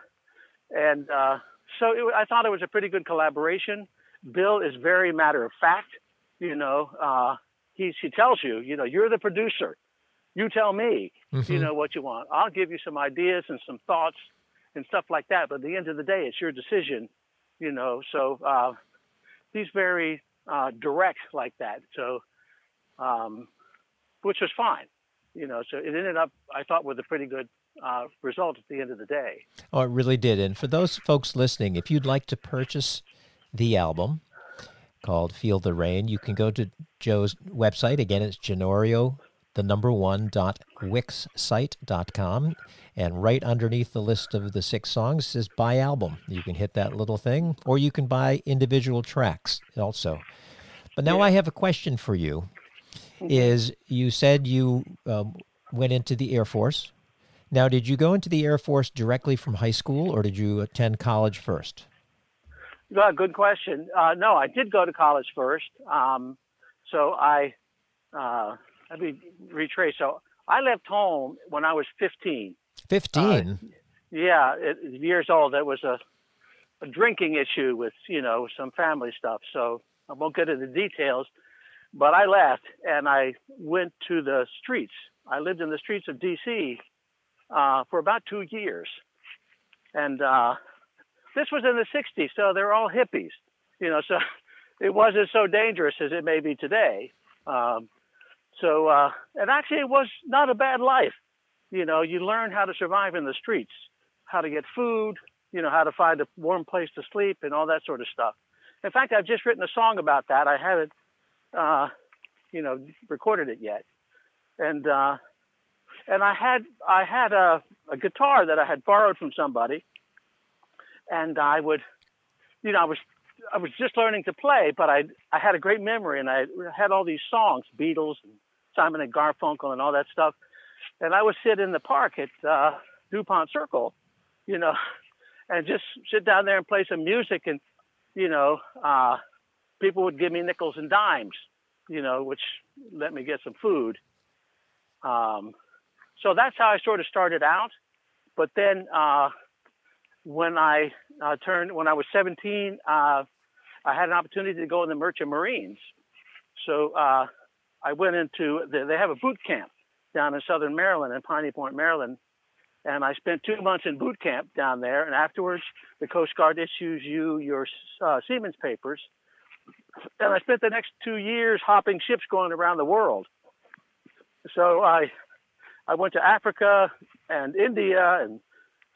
and uh, so it, I thought it was a pretty good collaboration. Bill is very matter of fact. You know, uh, he he tells you, you know, you're the producer. You tell me, mm-hmm. you know, what you want. I'll give you some ideas and some thoughts and stuff like that. But at the end of the day, it's your decision. You know, so uh, he's very uh, direct like that. So, um, which was fine. You know, so it ended up, I thought, with a pretty good uh, result at the end of the day. Oh, it really did. And for those folks listening, if you'd like to purchase the album called Feel the Rain, you can go to Joe's website. Again, it's Ginorio, the number one dot wixsite.com. And right underneath the list of the six songs says buy album. You can hit that little thing, or you can buy individual tracks also. But now yeah. I have a question for you. Mm-hmm. Is you said you um, went into the Air Force now, did you go into the Air Force directly from high school, or did you attend college first? Well, good question. Uh, no, I did go to college first. Um, so I, uh, let me retrace. So I left home when I was 15. 15? Uh, yeah, it, years old. There was a, a drinking issue with, you know, some family stuff. So I won't get into the details, but I left and I went to the streets. I lived in the streets of D.C uh, for about two years. And uh, this was in the 60s, so they're all hippies. You know, so [LAUGHS] it wasn't so dangerous as it may be today. Um, so, uh, and actually, it was not a bad life. You know, you learn how to survive in the streets, how to get food, you know, how to find a warm place to sleep, and all that sort of stuff. In fact, I've just written a song about that. I haven't, uh, you know, recorded it yet, and uh, and I had I had a, a guitar that I had borrowed from somebody, and I would, you know, I was I was just learning to play, but I I had a great memory, and I had all these songs, Beatles and Simon and Garfunkel, and all that stuff. And I would sit in the park at uh, Dupont Circle, you know, [LAUGHS] and just sit down there and play some music, and you know, uh, people would give me nickels and dimes, you know, which let me get some food. Um, so that's how I sort of started out. But then uh, when I uh, turned, when I was 17, uh, I had an opportunity to go in the Merchant Marines. So uh, I went into, the, they have a boot camp down in southern Maryland, in Piney Point, Maryland. And I spent two months in boot camp down there. And afterwards, the Coast Guard issues you your uh, seaman's papers. And I spent the next two years hopping ships going around the world. So I, I went to Africa and India and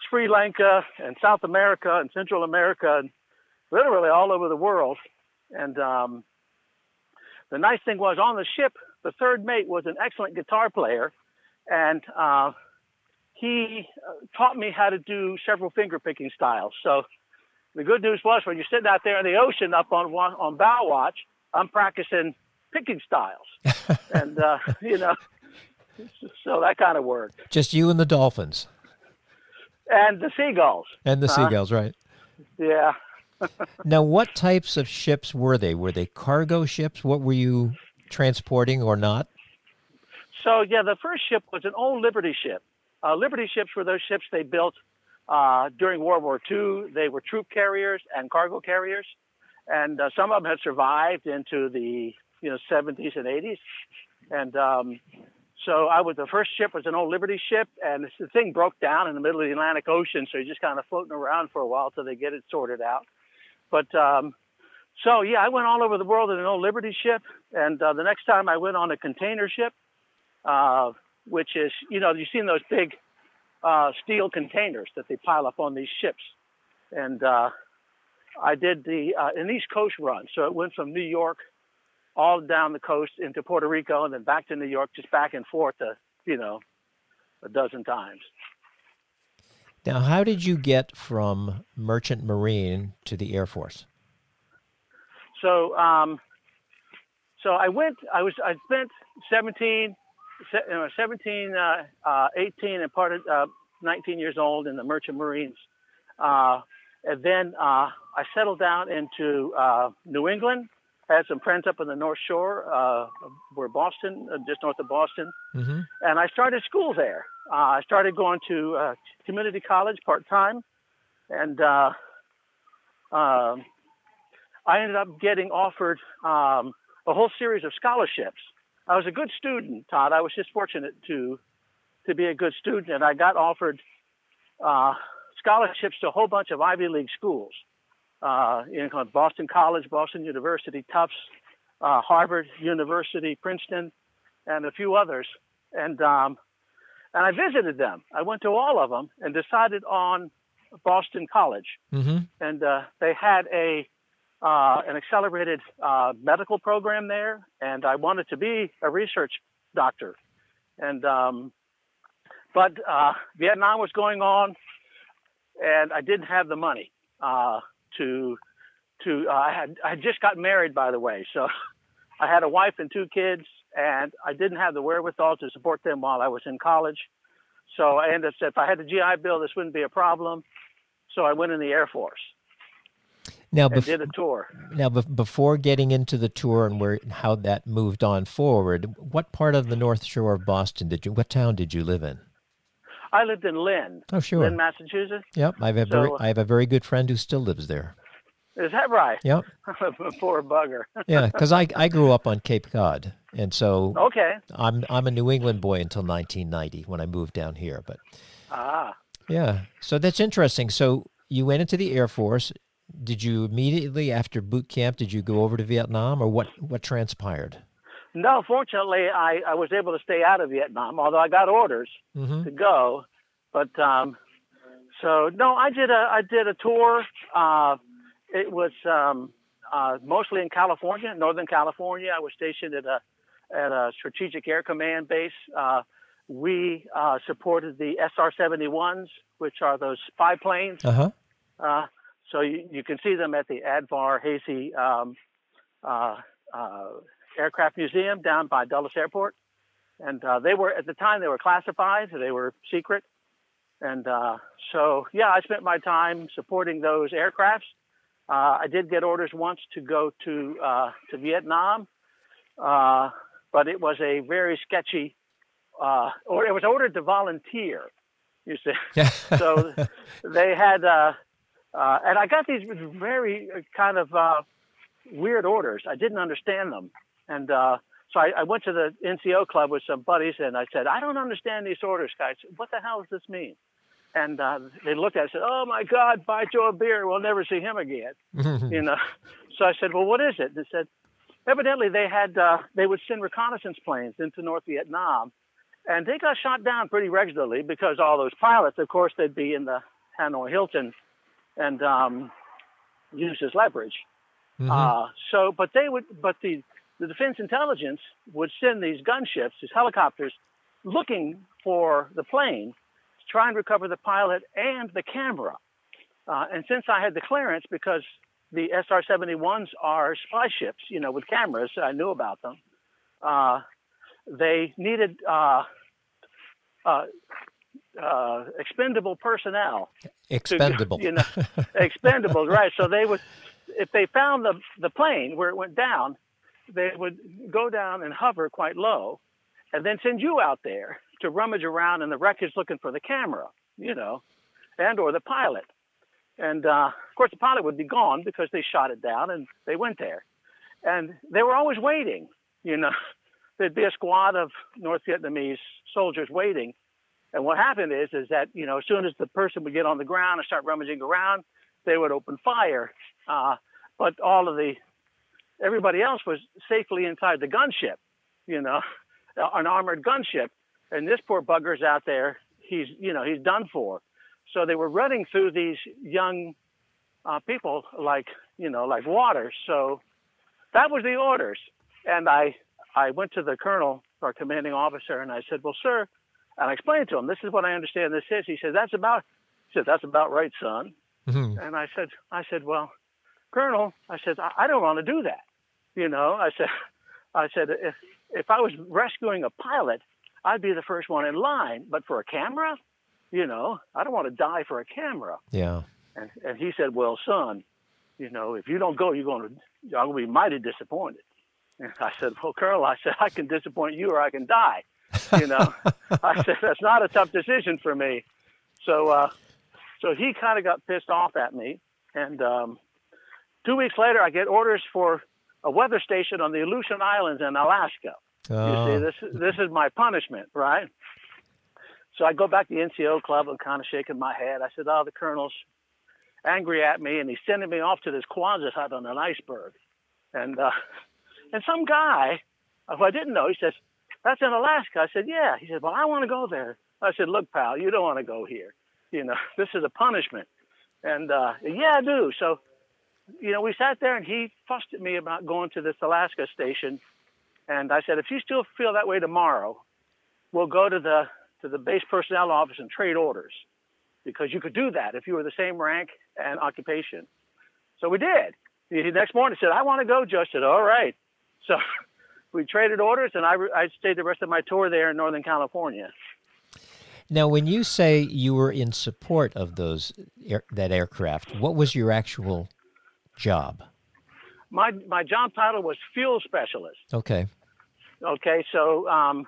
Sri Lanka and South America and Central America and literally all over the world. And um, the nice thing was on the ship, the third mate was an excellent guitar player, and uh, he uh, taught me how to do several finger picking styles. So the good news was when you're sitting out there in the ocean up on on bow watch, I'm practicing picking styles, [LAUGHS] and uh, you know, [LAUGHS] so that kind of worked. Just you and the dolphins, and the seagulls, and the seagulls, right? Yeah. Now, what types of ships were they? Were they cargo ships? What were you transporting or not? So, yeah, the first ship was an old Liberty ship. Uh, Liberty ships were those ships they built uh, during World War II. They were troop carriers and cargo carriers, and uh, some of them had survived into the you know 70s and 80s. And um, so I was the first ship was an old Liberty ship, and the thing broke down in the middle of the Atlantic Ocean, so you're just kind of floating around for a while till they get it sorted out. But um, so yeah, I went all over the world in an old Liberty ship, and uh, the next time I went on a container ship, uh, which is you know you've seen those big uh, steel containers that they pile up on these ships, and uh, I did the uh, an East Coast run, so it went from New York all down the coast into Puerto Rico, and then back to New York, just back and forth, a, you know, a dozen times. Now, how did you get from Merchant Marine to the Air Force? So, um, so I went. I was. I spent 17, 17, uh, uh, 18, and part of uh, 19 years old in the Merchant Marines, uh, and then uh, I settled down into uh, New England. I had some friends up on the North Shore, uh, where Boston, just north of Boston, mm-hmm. and I started school there. I started going to community college part time, and um, I ended up getting offered um, a whole series of scholarships. I was a good student, Todd. I was just fortunate to to be a good student, and I got offered uh, scholarships to a whole bunch of Ivy League schools. Uh, know, Boston College, Boston University, Tufts, uh, Harvard University, Princeton, and a few others. And um, and I visited them. I went to all of them and decided on Boston College. Mm-hmm. And uh, they had a uh, an accelerated uh, medical program there, and I wanted to be a research doctor. And um, but uh, Vietnam was going on, and I didn't have the money uh, to to. Uh, I had I had just got married, by the way, so [LAUGHS] I had a wife and two kids, and I didn't have the wherewithal to support them while I was in college. So I ended up if I had the GI Bill, this wouldn't be a problem. So I went in the Air Force now, bef- did a tour. Now, be- before getting into the tour and where how that moved on forward, what part of the North Shore of Boston did you? What town did you live in? I lived in Lynn. Oh, sure. Lynn, Massachusetts. Yep, I have a so, very, I have a very good friend who still lives there. Is that right? Yep. [LAUGHS] Poor bugger. [LAUGHS] yeah, because I I grew up on Cape Cod, and so okay. I'm I'm a New England boy until 1990 when I moved down here. But ah, yeah, so that's interesting. So you went into the Air Force did you immediately after boot camp did you go over to Vietnam, or what what transpired? No, fortunately, I, I was able to stay out of Vietnam, although I got orders Mm-hmm. to go. But um, so no, I did a I did a tour. Uh, it was um, uh, mostly in California, Northern California. I was stationed at a at a Strategic Air Command base. Uh, we uh, supported the SR-71s, which are those spy planes. Uh huh. Uh, so you, you can see them at the Udvar Hazy um, uh, uh, Aircraft Museum down by Dulles Airport. And uh, they were, at the time, they were classified, they were secret. And uh, so, yeah, I spent my time supporting those aircrafts. Uh, I did get orders once to go to, uh, to Vietnam, uh, but it was a very sketchy, uh, or it was ordered to volunteer, you see Yeah. [LAUGHS] so they had, uh, uh, and I got these very kind of uh, weird orders. I didn't understand them, and uh, so I, I went to the NCO club with some buddies, and I said, "I don't understand these orders, guys. What the hell does this mean?" And uh, they looked at it and said, "Oh my God, buy Joe a beer. We'll never see him again." [LAUGHS] you know. So I said, "Well, what is it?" They said, "Evidently, they had uh, they would send reconnaissance planes into North Vietnam." and they got shot down pretty regularly because all those pilots, of course, they'd be in the Hanoi Hilton and um, use as leverage. Mhm. Uh, so, but they would, but the the defense intelligence would send these gunships, these helicopters, looking for the plane try and recover the pilot and the camera. Uh, and since I had the clearance, because the SR-71s are spy ships, you know, with cameras, I knew about them. Uh, they needed uh, uh, uh, expendable personnel Expendable. you know, [LAUGHS] expendables, right? So they would, if they found the the plane where it went down, they would go down and hover quite low, and then send you out there to rummage around in the wreckage looking for the camera, you know, and or the pilot. And uh, of course, the pilot would be gone because they shot it down, and they went there, and they were always waiting. You know, [LAUGHS] there'd be a squad of North Vietnamese soldiers waiting and what happened is, is that you know, as soon as the person would get on the ground and start rummaging around, they would open fire. Uh, but all of the everybody else was safely inside the gunship, you know, [LAUGHS] an armored gunship, and this poor bugger's out there. He's you know he's done for. So they were running through these young uh, people like you know like water. So that was the orders, and I I went to the colonel, our commanding officer, and I said, well, sir. And I explained to him, this is what I understand this is. He said, that's about, he said, that's about right, son. Mhm. And I said, I said, well, Colonel, I said, I, I don't want to do that. You know, I said, [LAUGHS] I said, if, if I was rescuing a pilot, I'd be the first one in line. But for a camera, you know, I don't want to die for a camera. Yeah. And, and he said, well, son, you know, if you don't go, you're going to, I'm going to be mighty disappointed. And I said, well, Colonel, I said, I can disappoint you or I can die. You know, [LAUGHS] I said, that's not a tough decision for me. So, uh, so he kind of got pissed off at me. And um, two weeks later, I get orders for a weather station on the Aleutian Islands in Alaska. You Oh. see, this this is my punishment, right? So I go back to the NCO club. I'm kind of shaking my head. I said, "Oh, the colonel's angry at me, and he's sending me off to this Quonset hut on an iceberg." And uh, and some guy who I didn't know, he says, "That's in Alaska." I said, "Yeah." He said, "Well, I want to go there." I said, "Look, pal, you don't want to go here. You know, [LAUGHS] this is a punishment." And uh, yeah, I do. So, you know, we sat there, and he fussed at me about going to this Alaska station. And I said, if you still feel that way tomorrow, we'll go to the to the base personnel office and trade orders, because you could do that if you were the same rank and occupation. So we did. The next morning, he said, I want to go, Joe. Said, all right. So [LAUGHS] we traded orders, and I, I stayed the rest of my tour there in Northern California. Now, when you say you were in support of those air, that aircraft, what was your actual job? My my job title was fuel specialist. Okay. Okay, so um,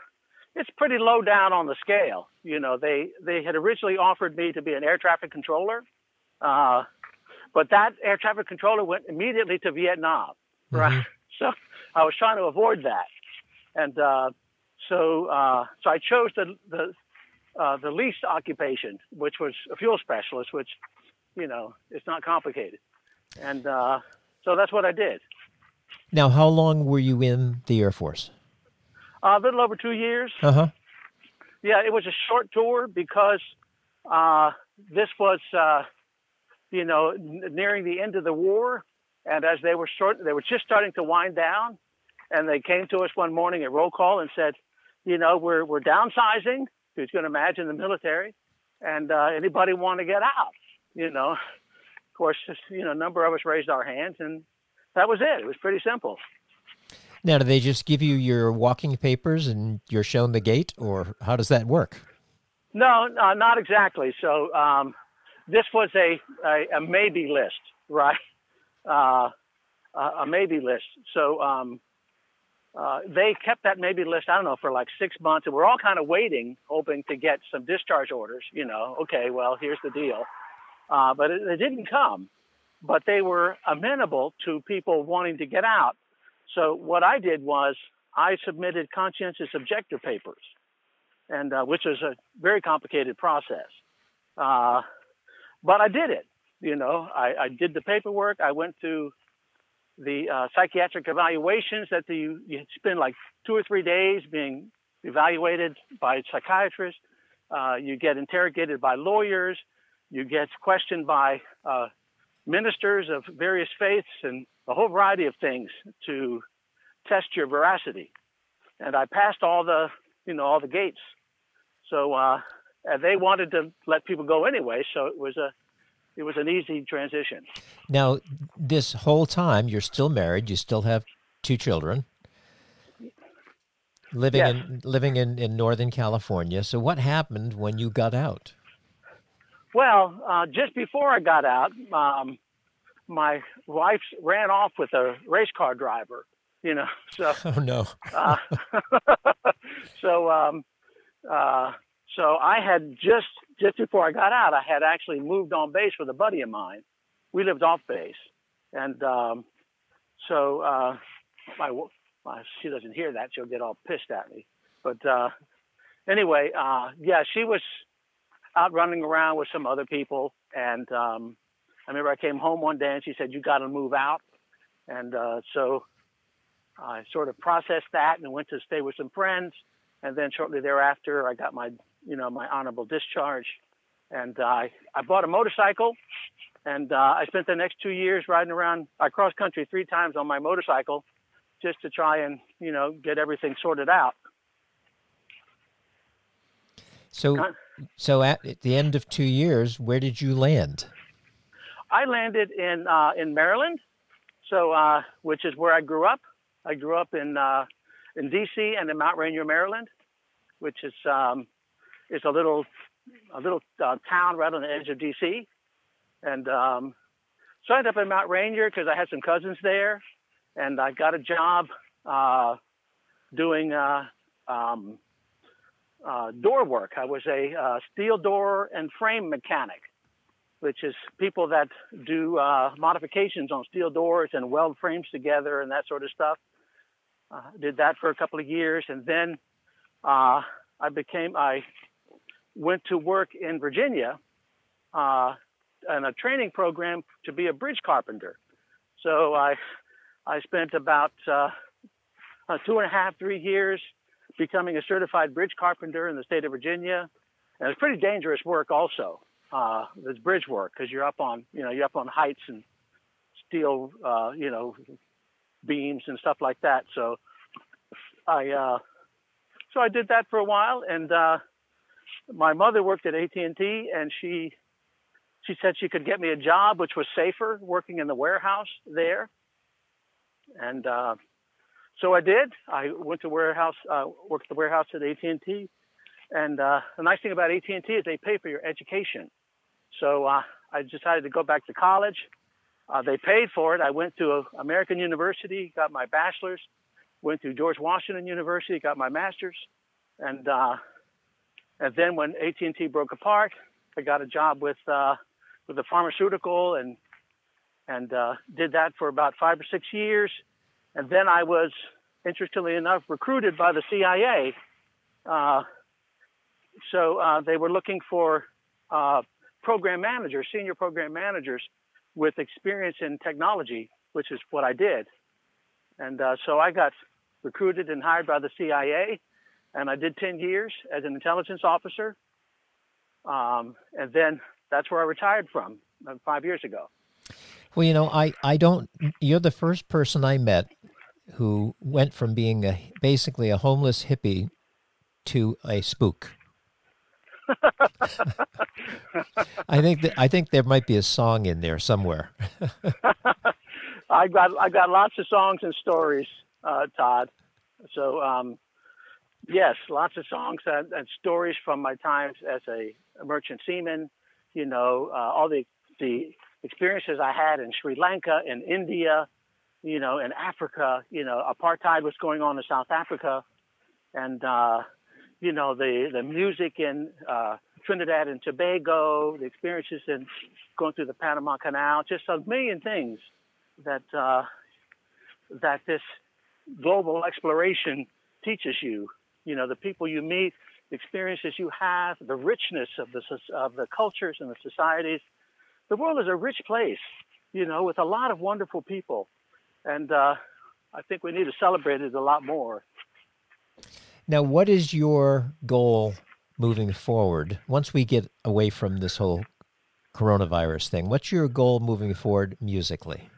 it's pretty low down on the scale. You know, they they had originally offered me to be an air traffic controller, uh, but that air traffic controller went immediately to Vietnam, right? [LAUGHS] So I was trying to avoid that, and uh, so uh, so I chose the the uh, the least occupation, which was a fuel specialist, which you know it's not complicated. and uh, so that's what I did. Now, how long were you in the Air Force? Uh, a little over two years. Uh huh. Yeah, it was a short tour because uh, this was, uh, you know, n- nearing the end of the war, and as they were short, they were just starting to wind down, and they came to us one morning at roll call and said, you know, we're we're downsizing. You can imagine the military, and uh, anybody want to get out? You know, of course, just, you know, a number of us raised our hands, and that was it. It was pretty simple. Now, do they just give you your walking papers and you're shown the gate, or how does that work? No, uh, not exactly. So um, this was a, a, a maybe list, right? Uh, a maybe list. So um, uh, they kept that maybe list, I don't know, for like six months. And we're all kind of waiting, hoping to get some discharge orders. You know, okay, well, here's the deal. Uh, but it, it didn't come. But they were amenable to people wanting to get out. So what I did was I submitted conscientious objector papers, and uh, which was a very complicated process. Uh, but I did it. You know, I, I, did the paperwork. I went to the uh, psychiatric evaluations that the, you, you spend like two or three days being evaluated by psychiatrists. Uh, you get interrogated by lawyers. You get questioned by uh, ministers of various faiths and a whole variety of things to test your veracity. And I passed all the, you know, all the gates. So uh, they wanted to let people go anyway, so it was a, it was an easy transition. Now, this whole time you're still married. You still have two children. Living Yes. in living in, in Northern California. So, what happened when you got out? Well, uh, just before I got out, um, my wife ran off with a race car driver. You know, [LAUGHS] so Oh no! uh, [LAUGHS] so um, uh, so I had just just before I got out, I had actually moved on base with a buddy of mine. We lived off base, and um, so uh, my, my she doesn't hear that; she'll get all pissed at me. But uh, anyway, uh, yeah, she was out running around with some other people, and um, I remember I came home one day and she said, "You got to move out," and uh, so I sort of processed that and went to stay with some friends. And then shortly thereafter, I got my, you know, my honorable discharge, and uh, I I bought a motorcycle, and uh, I spent the next two years riding around. I cross country three times on my motorcycle, just to try and you know get everything sorted out. So, so at, at the end of two years, where did you land? I landed in uh, in Maryland, so uh, which is where I grew up. I grew up in uh, in D.C. and in Mount Rainier, Maryland, which is um, is a little a little uh, town right on the edge of D.C. And um, so I ended up in Mount Rainier because I had some cousins there, and I got a job uh, doing uh, um, uh, door work. I was a steel door and frame mechanic which is people that do uh, modifications on steel doors and weld frames together and that sort of stuff. Uh, did that for a couple of years, and then uh, I became I went to work in Virginia uh, in a training program to be a bridge carpenter. So I I spent about uh, two and a half three years becoming a certified bridge carpenter in the state of Virginia, and it's pretty dangerous work also uh, bridge work because you're up on, you know, you're up on heights and steel, uh, you know, beams and stuff like that. So I, uh, so I did that for a while, and uh, my mother worked at AT&T, and she, she said she could get me a job which was safer, working in the warehouse there, and uh, so I did. I went to warehouse, uh, worked at the warehouse at AT&T, and uh, the nice thing about AT&T is they pay for your education. So uh, I decided to go back to college. Uh, they paid for it. I went to American University, got my bachelor's. Went to George Washington University, got my master's, and uh, and then when AT&T broke apart, I got a job with uh, with a pharmaceutical and and uh, did that for about five or six years. And then I was, interestingly enough, recruited by the CIA. Uh, so uh, they were looking for uh, program managers, senior program managers, with experience in technology, which is what I did. And uh, so I got recruited and hired by the CIA, and I did 10 years as an intelligence officer. Um, and then that's where I retired from uh, five years ago. Well, you know, I, I don't, you're the first person I met who went from being a, basically a homeless hippie to a spook. [LAUGHS] I think that, I think there might be a song in there somewhere. [LAUGHS] I got I got lots of songs and stories, uh, Todd. So um, yes, lots of songs and, and, stories from my times as a merchant seaman. You know, uh, all the the experiences I had in Sri Lanka, in India, you know, in Africa. You know, apartheid was going on in South Africa, and uh, you know the the music in uh, Trinidad and Tobago, the experiences in going through the Panama Canal, just a million things that uh, that this global exploration teaches you. You know, the people you meet, the experiences you have, the richness of the of the cultures and the societies. The world is a rich place, you know, with a lot of wonderful people, and uh, I think we need to celebrate it a lot more. Now, what is your goal moving forward once we get away from this whole coronavirus thing? What's your goal moving forward musically?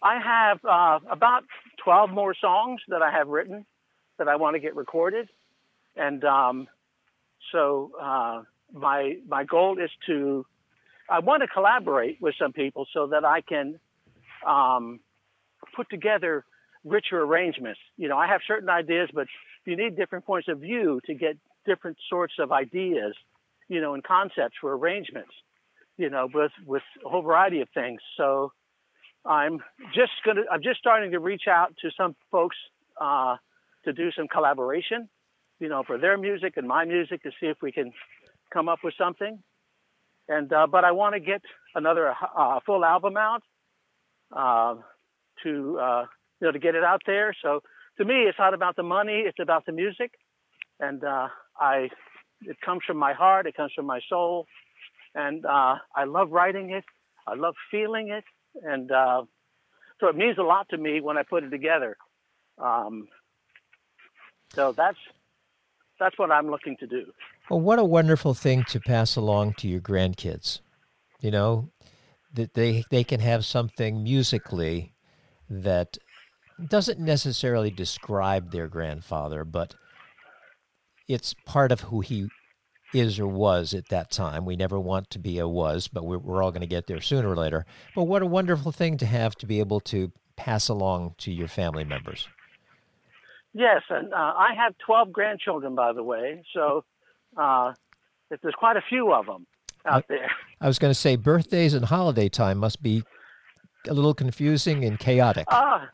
I have uh, about 12 more songs that I have written that I want to get recorded. And um, so uh, my, my goal is to, I want to collaborate with some people so that I can um, put together richer arrangements. You know, I have certain ideas, but you need different points of view to get different sorts of ideas, you know, and concepts for arrangements, you know, with, with a whole variety of things. So I'm just gonna, I'm just starting to reach out to some folks uh, to do some collaboration, you know, for their music and my music to see if we can come up with something. And uh, but I want to get another uh, full album out uh, to uh, you know to get it out there. So to me, it's not about the money; it's about the music, and uh, I it comes from my heart, it comes from my soul, and uh, I love writing it. I love feeling it, and uh, so it means a lot to me when I put it together. Um, so that's that's what I'm looking to do. Well, what a wonderful thing to pass along to your grandkids. You know, that they they can have something musically that doesn't necessarily describe their grandfather, but it's part of who he is or was at that time. We never want to be a was, but we're, we're all going to get there sooner or later. But what a wonderful thing to have to be able to pass along to your family members. Yes, and uh, I have 12 grandchildren, by the way, so uh, there's quite a few of them out I, there. I was going to say birthdays and holiday time must be a little confusing and chaotic. Ah, uh,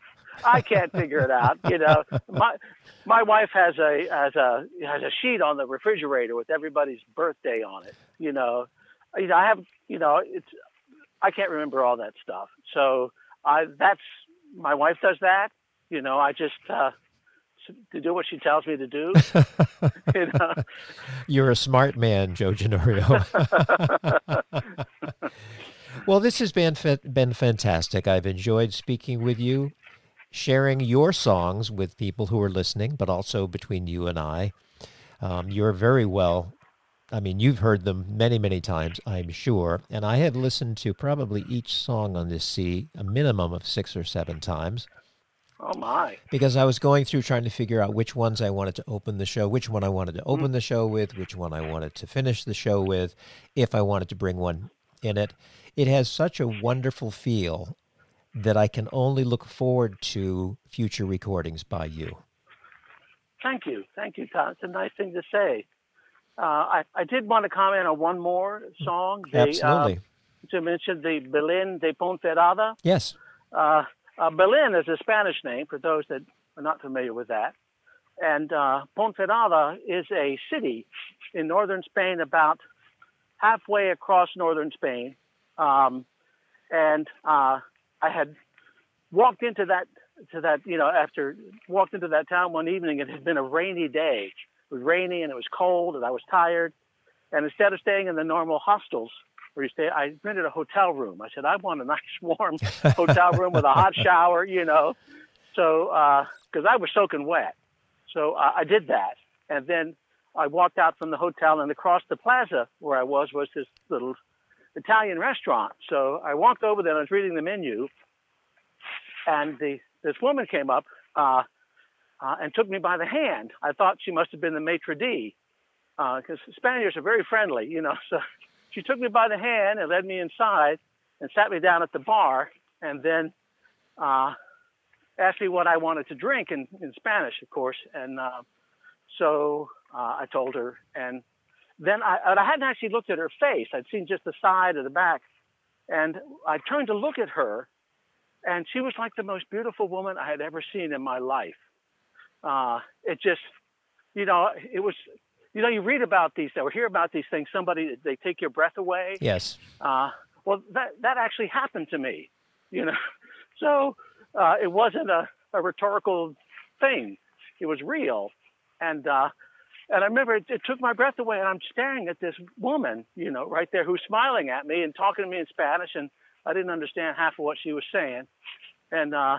I can't figure it out. You know, my my wife has a has a has a sheet on the refrigerator with everybody's birthday on it. You know, you know I have you know it's I can't remember all that stuff. So I that's my wife does that. You know, I just uh, to do what she tells me to do. [LAUGHS] you know? You're a smart man, Joe Ginorio. [LAUGHS] well, this has been been fantastic. I've enjoyed speaking with you sharing your songs with people who are listening, but also between you and I. Um, you're very well. I mean, you've heard them many, many times, I'm sure. And I have listened to probably each song on this C a minimum of six or seven times. Oh, my. Because I was going through trying to figure out which ones I wanted to open the show, which one I wanted to mm-hmm. open mm. the show with, which one I wanted to finish the show with, if I wanted to bring one in it. It has such a wonderful feel that I can only look forward to future recordings by you. Thank you. Thank you, Todd. It's a nice thing to say. Uh, I, I did want to comment on one more song. The, Absolutely. Uh, to mention the Belén de Ponferrada. Yes. Uh, uh, Belén is a Spanish name for those that are not familiar with that. And uh, Ponferrada is a city in northern Spain, about halfway across northern Spain. Um, and uh, I had walked into that to that you know after walked into that town one evening. It had been a rainy day. It was rainy and it was cold and I was tired. And instead of staying in the normal hostels where you stay. I rented a hotel room. I said I want a [LAUGHS] nice warm hotel room with a hot [LAUGHS] shower, you know. So because uh, I was soaking wet, so uh, I did that, and then I walked out from the hotel and across the plaza where I was was this little Italian restaurant. So I walked over there and I was reading the menu, and the this woman came up uh, uh, and took me by the hand. I thought she must have been the maitre d' because uh, Spaniards are very friendly, you know. [LAUGHS] So she took me by the hand and led me inside and sat me down at the bar, and then uh, asked me what I wanted to drink in, in Spanish, of course. And uh, so uh, I told her, and then I, I hadn't actually looked at her face. I'd seen just the side or the back, and I turned to look at her, and she was like the most beautiful woman I had ever seen in my life. Uh, it just, you know, it was, you know, you read about these or hear about these things. Somebody they take your breath away. Yes. Uh, well, that that actually happened to me. You know, [LAUGHS] so uh, it wasn't a, a rhetorical thing. It was real, and uh, and I remember it, it took my breath away. And I'm staring at this woman, you know, right there, who's smiling at me and talking to me in Spanish, and I didn't understand half of what she was saying, and uh,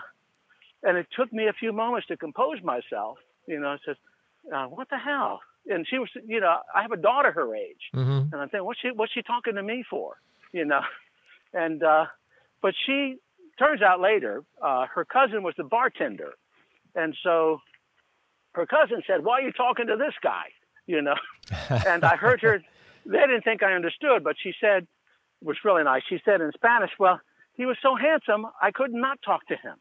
and it took me a few moments to compose myself. You know, I said, uh, "What the hell?" And she was, you know, I have a daughter her age, mm-hmm. and I'm thinking, "What's she? What's she talking to me for?" You know, [LAUGHS] and uh, but she turns out later, uh, her cousin was the bartender, and so her cousin said, "Why are you talking to this guy?" You know, [LAUGHS] and I heard her. They didn't think I understood, but she said, it was really nice. She said in Spanish, "Well, he was so handsome, I could not talk to him."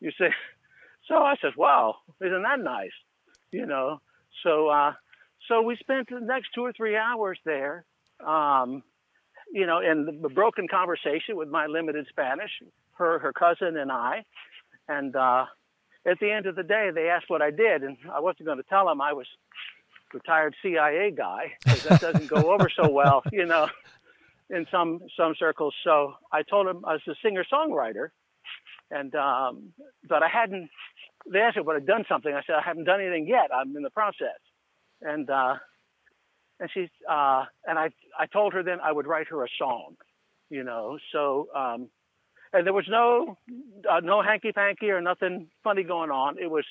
You see, [LAUGHS] so I said, "Wow, isn't that nice?" You know, so uh, so we spent the next two or three hours there. Um, you know, in the broken conversation with my limited Spanish, her, her cousin, and I. And uh, at the end of the day, they asked what I did, and I wasn't going to tell them I was retired CIA guy because that doesn't go over so well, you know, in some some circles. So I told them I was a singer songwriter, and um, but I hadn't. They asked me what I'd done something. I said I haven't done anything yet. I'm in the process, and uh, and she uh, and I I told her then I would write her a song, you know. So um, and there was no uh, no hanky panky or nothing funny going on. It was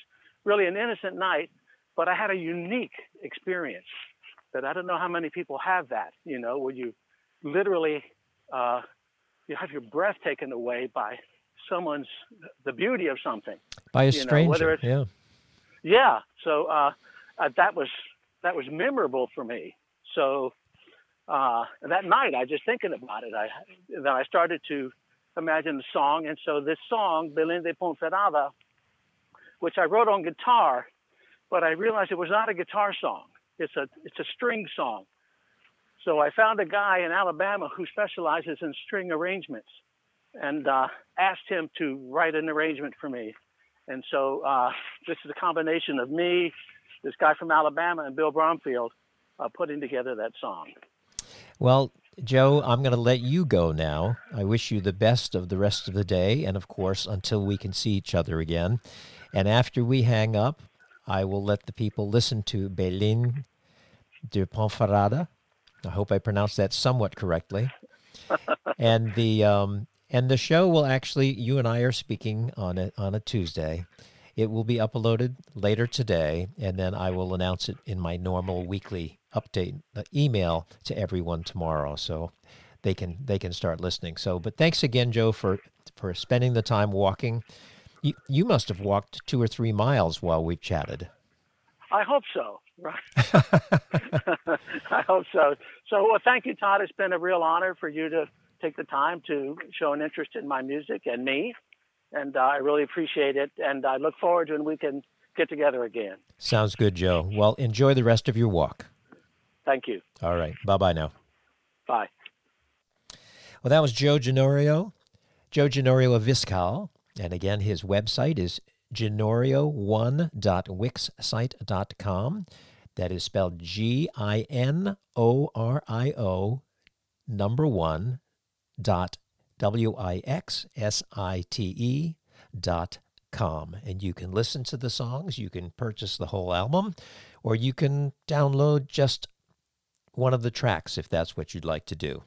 really an innocent night, but I had a unique experience that I don't know how many people have that. You know, where you literally uh, you have your breath taken away by someone's the beauty of something by a stranger. Know, yeah, yeah. So uh, uh, that was that was memorable for me. So uh, that night, I just thinking about it. I then I started to imagine the song. And so this song, Belén de Ponferrada, which I wrote on guitar, but I realized it was not a guitar song. It's a it's a string song. So I found a guy in Alabama who specializes in string arrangements, and uh, asked him to write an arrangement for me. And so uh, this is a combination of me, this guy from Alabama, and Bill Bromfield uh, putting together that song. Well, Joe, I'm going to let you go now. I wish you the best of the rest of the day, and of course, until we can see each other again. And after we hang up, I will let the people listen to Belén de Ponferrada. I hope I pronounced that somewhat correctly. [LAUGHS] and the um, and the show will actually, you and I are speaking on it on a Tuesday. It will be uploaded later today, and then I will announce it in my normal weekly update uh, email to everyone tomorrow, so they can they can start listening. So, but thanks again, Joe, for for spending the time walking. You you must have walked two or three miles while we've chatted. I hope so. Right. [LAUGHS] I hope so. So, well, thank you, Todd. It's been a real honor for you to take the time to show an interest in my music and me, and uh, I really appreciate it. And I look forward to when we can get together again. Sounds good, Joe. Well, enjoy the rest of your walk. Thank you. All right. Bye bye now. Bye. Well, that was Joe Ginorio, Joe Ginorio of Viscal. And again, his website is ginorio1.wixsite.com. That is spelled G I N O R I O number one dot W I X S I T E dot com. And you can listen to the songs, you can purchase the whole album, or you can download just one of the tracks if that's what you'd like to do.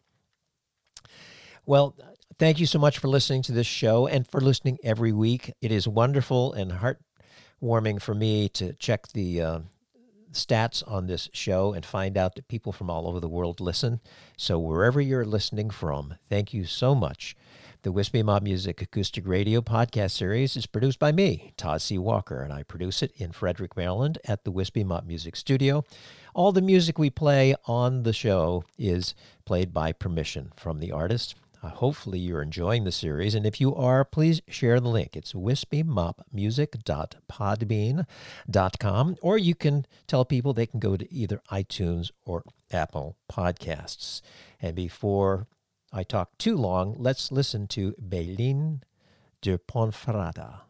Well, thank you so much for listening to this show and for listening every week. It is wonderful and heartwarming for me to check the uh, stats on this show and find out that people from all over the world listen. So, wherever you're listening from, thank you so much. The Wispy Mob Music Acoustic Radio podcast series is produced by me, Todd C. Walker, and I produce it in Frederick, Maryland at the Wispy Mob Music Studio. All the music we play on the show is played by permission from the artist. Uh, hopefully, you're enjoying the series, and if you are, please share the link. It's wispymopmusic.podbean.com, or you can tell people they can go to either iTunes or Apple Podcasts. And before I talk too long, let's listen to Belén de Ponferrada.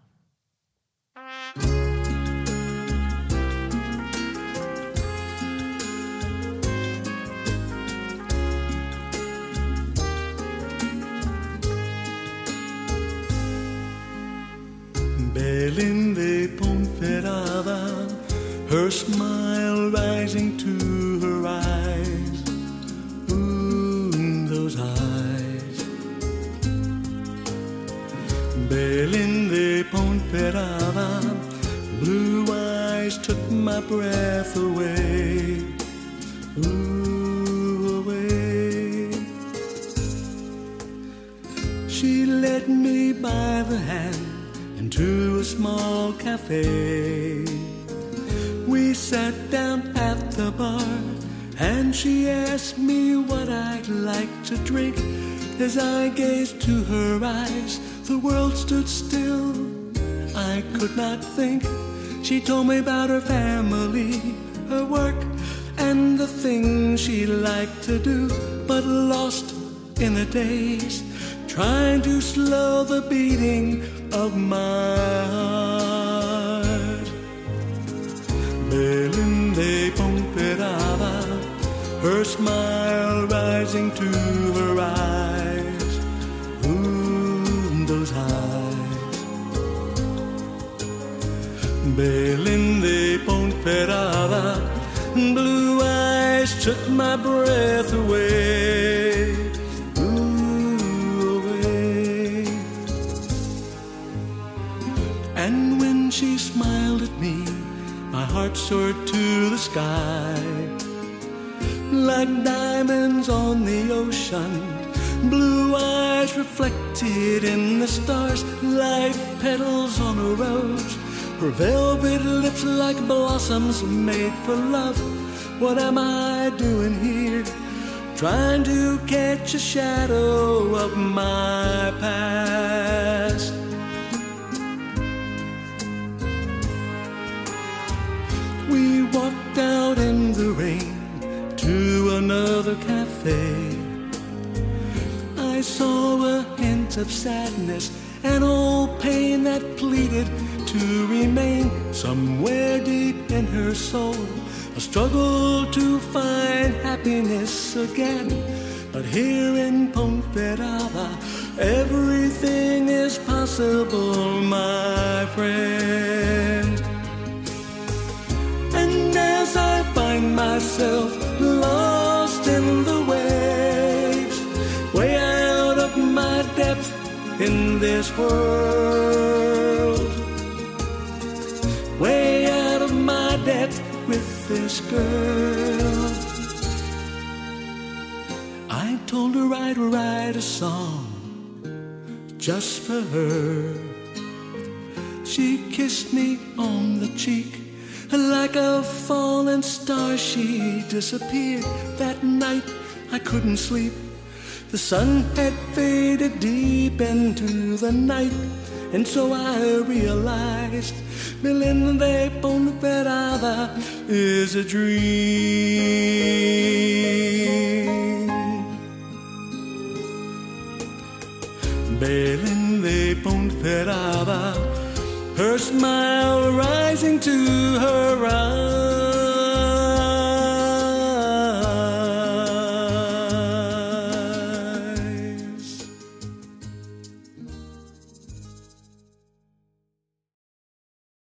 Belén de Ponferrada, her smile rising Belén de Ponferrada, blue eyes took my breath away. Ooh, away. She led me by the hand into a small cafe. We sat down at the bar, and she asked me what I'd like to drink. As I gazed to her eyes, the world stood still. I could not think. She told me about her family, her work, and the things she liked to do, but lost in the days, trying to slow the beating of my heart. Belén de Ponferrada, her smile rising to her eyes. Belén de Ponferrada, blue eyes took my breath away. Away. And when she smiled at me, my heart soared to the sky. Like diamonds on the ocean, blue eyes reflected in the stars, like petals on a rose. Her velvet lips like blossoms made for love. What am I doing here? Trying to catch a shadow of my past. We walked out in the rain to another cafe. I saw a hint of sadness, an old pain that pleaded to remain somewhere deep in her soul. A struggle to find happiness again. But here in Ponferrada, everything is possible, my friend. And as I find myself lost in the waves, way out of my depth in this world, with this girl, I told her I'd write a song just for her. She kissed me on the cheek like a fallen star. She disappeared that night. I couldn't sleep. The sun had faded deep into the night, and so I realized Belén de Ponferrada is a dream. Belén de Ponferrada, her smile rising to her eyes.